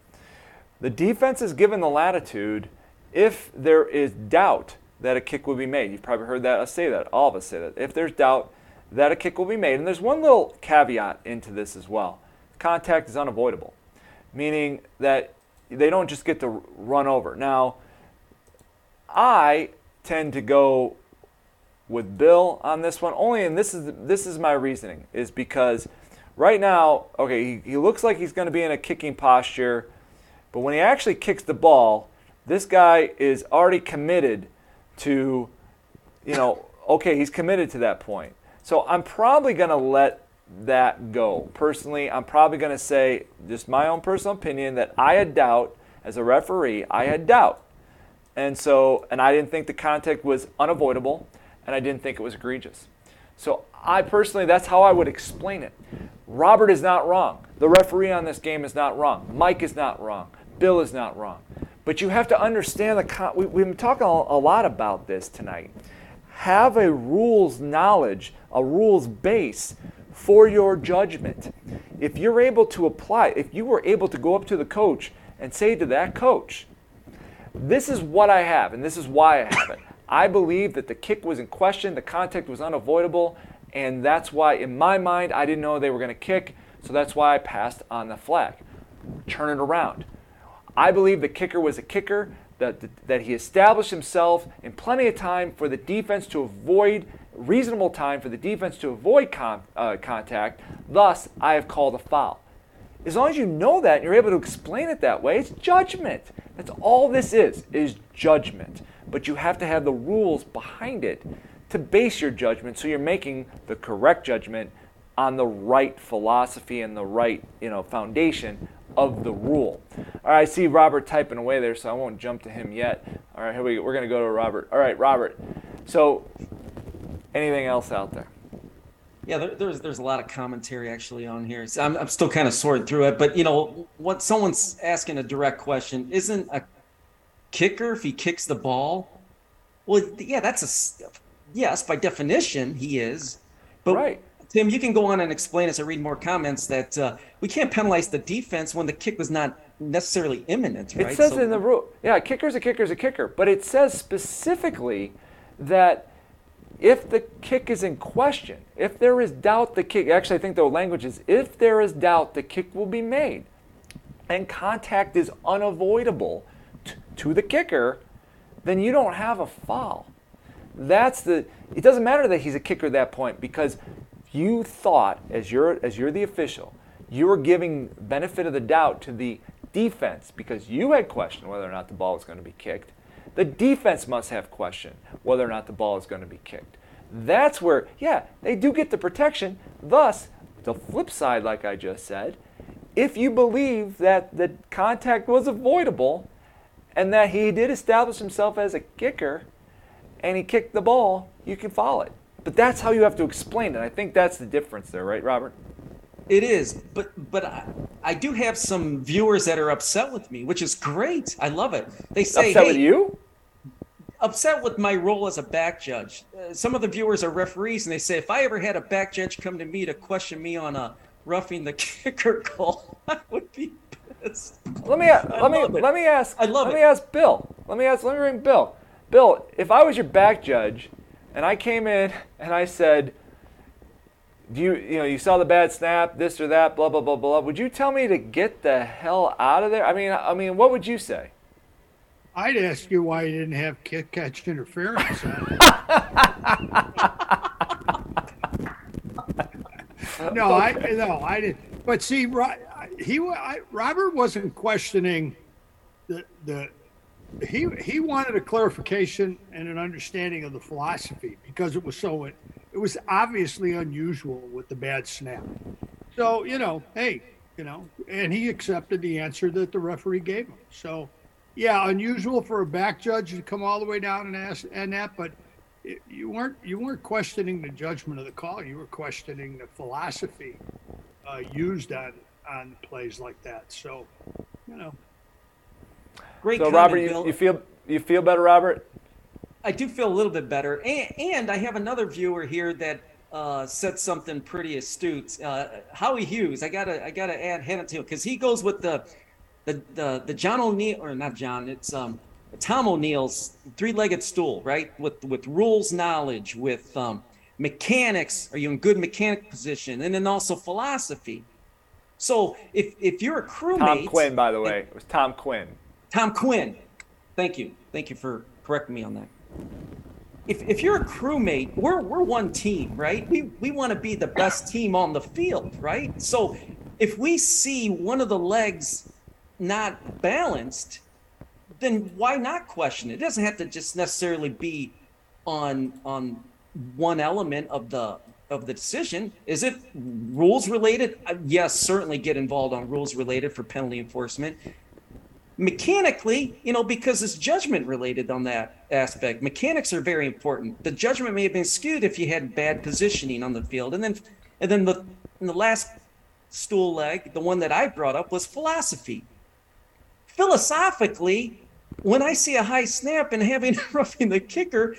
The defense is given the latitude if there is doubt that a kick will be made. You've probably heard that us say that. All of us say that. If there's doubt that a kick will be made. And there's one little caveat into this as well contact is unavoidable, meaning that they don't just get to run over. Now, I tend to go with Bill on this one only, and this is this is my reasoning is because right now, okay, he, he looks like he's going to be in a kicking posture, but when he actually kicks the ball, this guy is already committed to, you know, okay, he's committed to that point. So I'm probably going to let that go. Personally, I'm probably going to say, just my own personal opinion, that I had doubt as a referee. I had doubt. And so, and I didn't think the contact was unavoidable, and I didn't think it was egregious. So I personally, that's how I would explain it. Robert is not wrong. The referee on this game is not wrong. Mike is not wrong. Bill is not wrong. But you have to understand the. Con- we, we've been talking a lot about this tonight have a rules knowledge, a rules base for your judgment. If you're able to apply, if you were able to go up to the coach and say to that coach, this is what I have and this is why I have it. I believe that the kick was in question, the contact was unavoidable, and that's why, in my mind, I didn't know they were going to kick, so that's why I passed on the flag. Turn it around. I believe the kicker was a kicker that, that he established himself in plenty of time for the defense to avoid, reasonable time for the defense to avoid con, uh, contact. Thus, I have called a foul. As long as you know that and you're able to explain it that way, it's judgment. That's all this is, is judgment. But you have to have the rules behind it to base your judgment so you're making the correct judgment on the right philosophy and the right, you know, foundation of the rule. All right, I see Robert typing away there, so I won't jump to him yet. All right, here we go. We're going to go to Robert. All right, Robert. So, anything else out there? Yeah, there, there's there's a lot of commentary actually on here. So I'm I'm still kind of sorting through it, but you know, what someone's asking a direct question isn't a kicker if he kicks the ball. Well, yeah, that's a yes by definition he is, but right. Tim, you can go on and explain as I read more comments that uh, we can't penalize the defense when the kick was not necessarily imminent, right? It says so, in the rule, yeah, kicker's a kicker's a kicker, but it says specifically that if the kick is in question, if there is doubt the kick, actually, I think the language is if there is doubt, the kick will be made, and contact is unavoidable t- to the kicker, then you don't have a foul. That's the. It doesn't matter that he's a kicker at that point because you thought, as you're as you're the official, you were giving benefit of the doubt to the defense because you had questioned whether or not the ball was going to be kicked. The defense must have questioned whether or not the ball is going to be kicked. That's where, yeah, they do get the protection. Thus, the flip side, like I just said, if you believe that the contact was avoidable and that he did establish himself as a kicker and he kicked the ball, you can follow it. But that's how you have to explain it. I think that's the difference there, right, Robert? It is, but but I, I do have some viewers that are upset with me, which is great. I love it. They say, upset hey, with you? Upset with my role as a back judge. Uh, some of the viewers are referees, and they say if I ever had a back judge come to me to question me on a roughing the kicker call, I would be pissed. Let me let me let me ask. I love let it. me ask Bill. Let me ask. Let me ring Bill. Bill, if I was your back judge and I came in and I said, do you, you know, you saw the bad snap, this or that, blah, blah, blah, blah. Would you tell me to get the hell out of there? I mean, I mean, what would you say? I'd ask you why you didn't have kick catch interference. no, I no, I didn't. But see, he I, Robert wasn't questioning the the he he wanted a clarification and an understanding of the philosophy because it was so it, it was obviously unusual with the bad snap. So you know, hey, you know, and he accepted the answer that the referee gave him. So, yeah, unusual for a back judge to come all the way down and ask and that, but it, you weren't you weren't questioning the judgment of the call. You were questioning the philosophy uh, used on on plays like that. So, you know. Great so, Robert, you, you feel you feel better, Robert? I do feel a little bit better, and, and I have another viewer here that uh, said something pretty astute. Uh, Howie Hughes, I gotta I gotta add hand it to him because he goes with the the the, the John O'Neill or not John, it's um, Tom O'Neill's three-legged stool, right? With with rules knowledge, with um, mechanics. Are you in good mechanic position, and then also philosophy. So if if you're a crewmate, Tom Quinn, by the way, it was Tom Quinn. Tom Quinn. Thank you. Thank you for correcting me on that. If, if you're a crewmate, we're, we're one team, right? We, we want to be the best team on the field, right? So if we see one of the legs not balanced, then why not question it? It doesn't have to just necessarily be on on one element of the of the decision. Is it rules related? Uh, yes, certainly get involved on rules related for penalty enforcement mechanically, you know, because it's judgment related on that aspect. Mechanics are very important. The judgment may have been skewed if you had bad positioning on the field. And then and then the the last stool leg, the one that I brought up was philosophy. Philosophically, when I see a high snap and having roughing the kicker,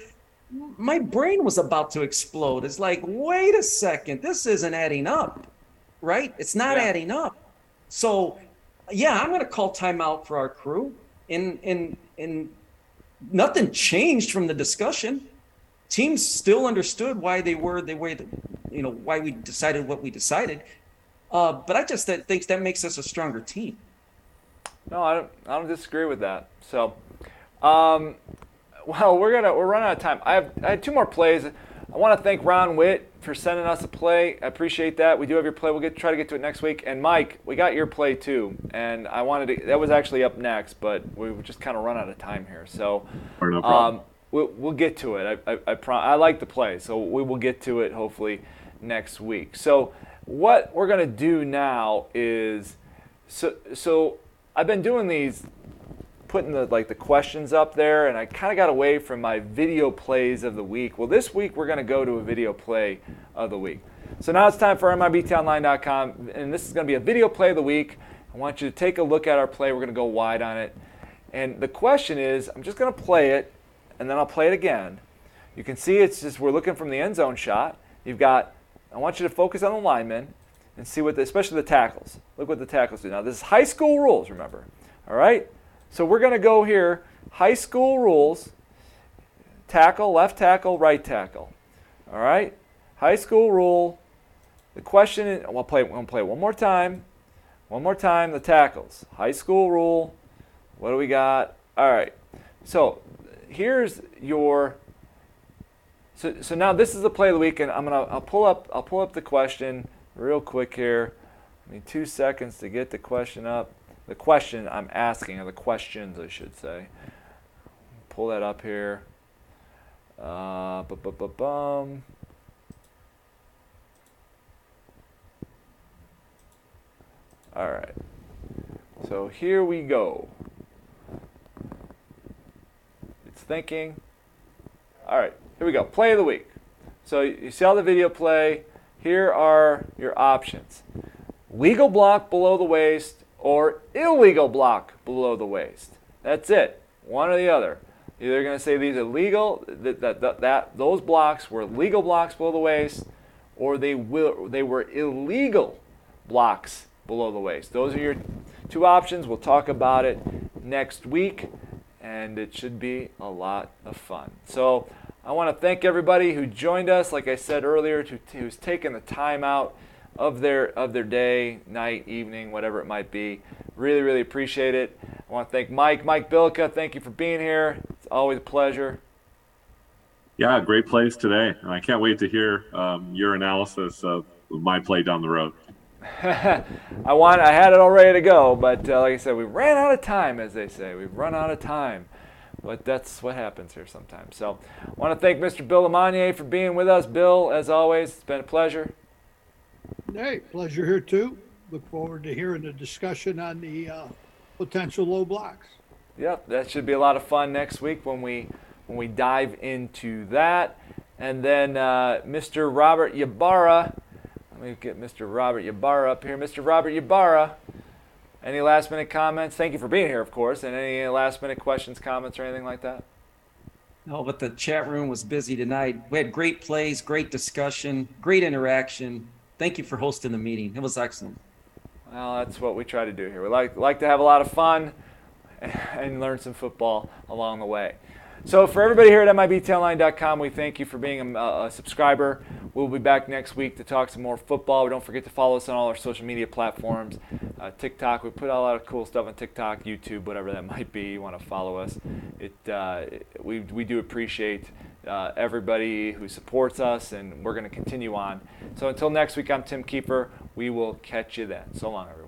my brain was about to explode. It's like, wait a second, this isn't adding up, right? It's not Yeah. adding up. So yeah, I'm going to call timeout for our crew. And and and nothing changed from the discussion. Teams still understood why they were the way that you know why we decided what we decided. Uh, but I just think that makes us a stronger team. No, I don't. I don't disagree with that. So, um, well, we're gonna we're running out of time. I have I had two more plays. I want to thank Ron Witt for sending us a play. I appreciate that. We do have your play. We'll get try to get to it next week. And Mike, we got your play too. And I wanted to. That was actually up next, but we just kind of run out of time here. So, no um, we'll, we'll get to it. I I, I, pro- I like the play, so we will get to it hopefully next week. So what we're gonna do now is so so I've been doing these putting the like the questions up there and I kind of got away from my video plays of the week. Well, this week we're going to go to a video play of the week. So now it's time for MIBTOnline.com and this is going to be a video play of the week. I want you to take a look at our play. We're going to go wide on it. And the question is, I'm just going to play it and then I'll play it again. You can see it's just we're looking from the end zone shot. You've got I want you to focus on the linemen and see what the, especially the tackles. Look what the tackles do. Now this is high school rules, remember. All right? So we're going to go here, high school rules, tackle, left tackle, right tackle. All right? High school rule. The question is, we'll play, we'll play one more time. One more time, the tackles. High school rule. What do we got? All right. So here's your so, so now this is the play of the week, and I'm gonna I'll pull up I'll pull up the question real quick here. I need two seconds to get the question up the question I'm asking, or the questions I should say. Pull that up here. Uh, bu- bu- bu- bum. All right. So here we go. It's thinking. All right, here we go. Play of the week. So you see how the video play. Here are your options. Legal block below the waist, or illegal block below the waist. That's it. One or the other. Either going to say these are legal, that, that, that, that, those blocks were legal blocks below the waist, or they, will, they were illegal blocks below the waist. Those are your two options. We'll talk about it next week, and it should be a lot of fun. So I want to thank everybody who joined us, like I said earlier, who's taken the time out of their of their day, night, evening, whatever it might be. Really, really appreciate it. I want to thank Mike, Mike Bilka. Thank you for being here. It's always a pleasure. Yeah, great plays today, and I can't wait to hear um, your analysis of my play down the road. I want, I had it all ready to go, but uh, like I said, we ran out of time, as they say. We've run out of time, but that's what happens here sometimes. So, I want to thank Mr. Bill Lamonier for being with us. Bill, as always, it's been a pleasure. Hey, pleasure here too. Look forward to hearing the discussion on the uh, potential low blocks. Yep, that should be a lot of fun next week when we when we dive into that. And then uh, Mr. Robert Ybarra, let me get Mr. Robert Ybarra up here. Mr. Robert Ybarra, any last minute comments? Thank you for being here, of course. And any last minute questions, comments, or anything like that? No, but the chat room was busy tonight. We had great plays, great discussion, great interaction. Thank you for hosting the meeting. It was excellent. Well, that's what we try to do here. We like like to have a lot of fun and learn some football along the way. So for everybody here at MIBTOnline.com, we thank you for being a, a, subscriber. We'll be back next week to talk some more football. Don't forget to follow us on all our social media platforms. Uh, TikTok, we put a lot of cool stuff on TikTok, YouTube, whatever that might be. You want to follow us. It, uh, we, we do appreciate uh, everybody who supports us, and we're going to continue on. So until next week, I'm Tim Keeper. We will catch you then. So long, everyone.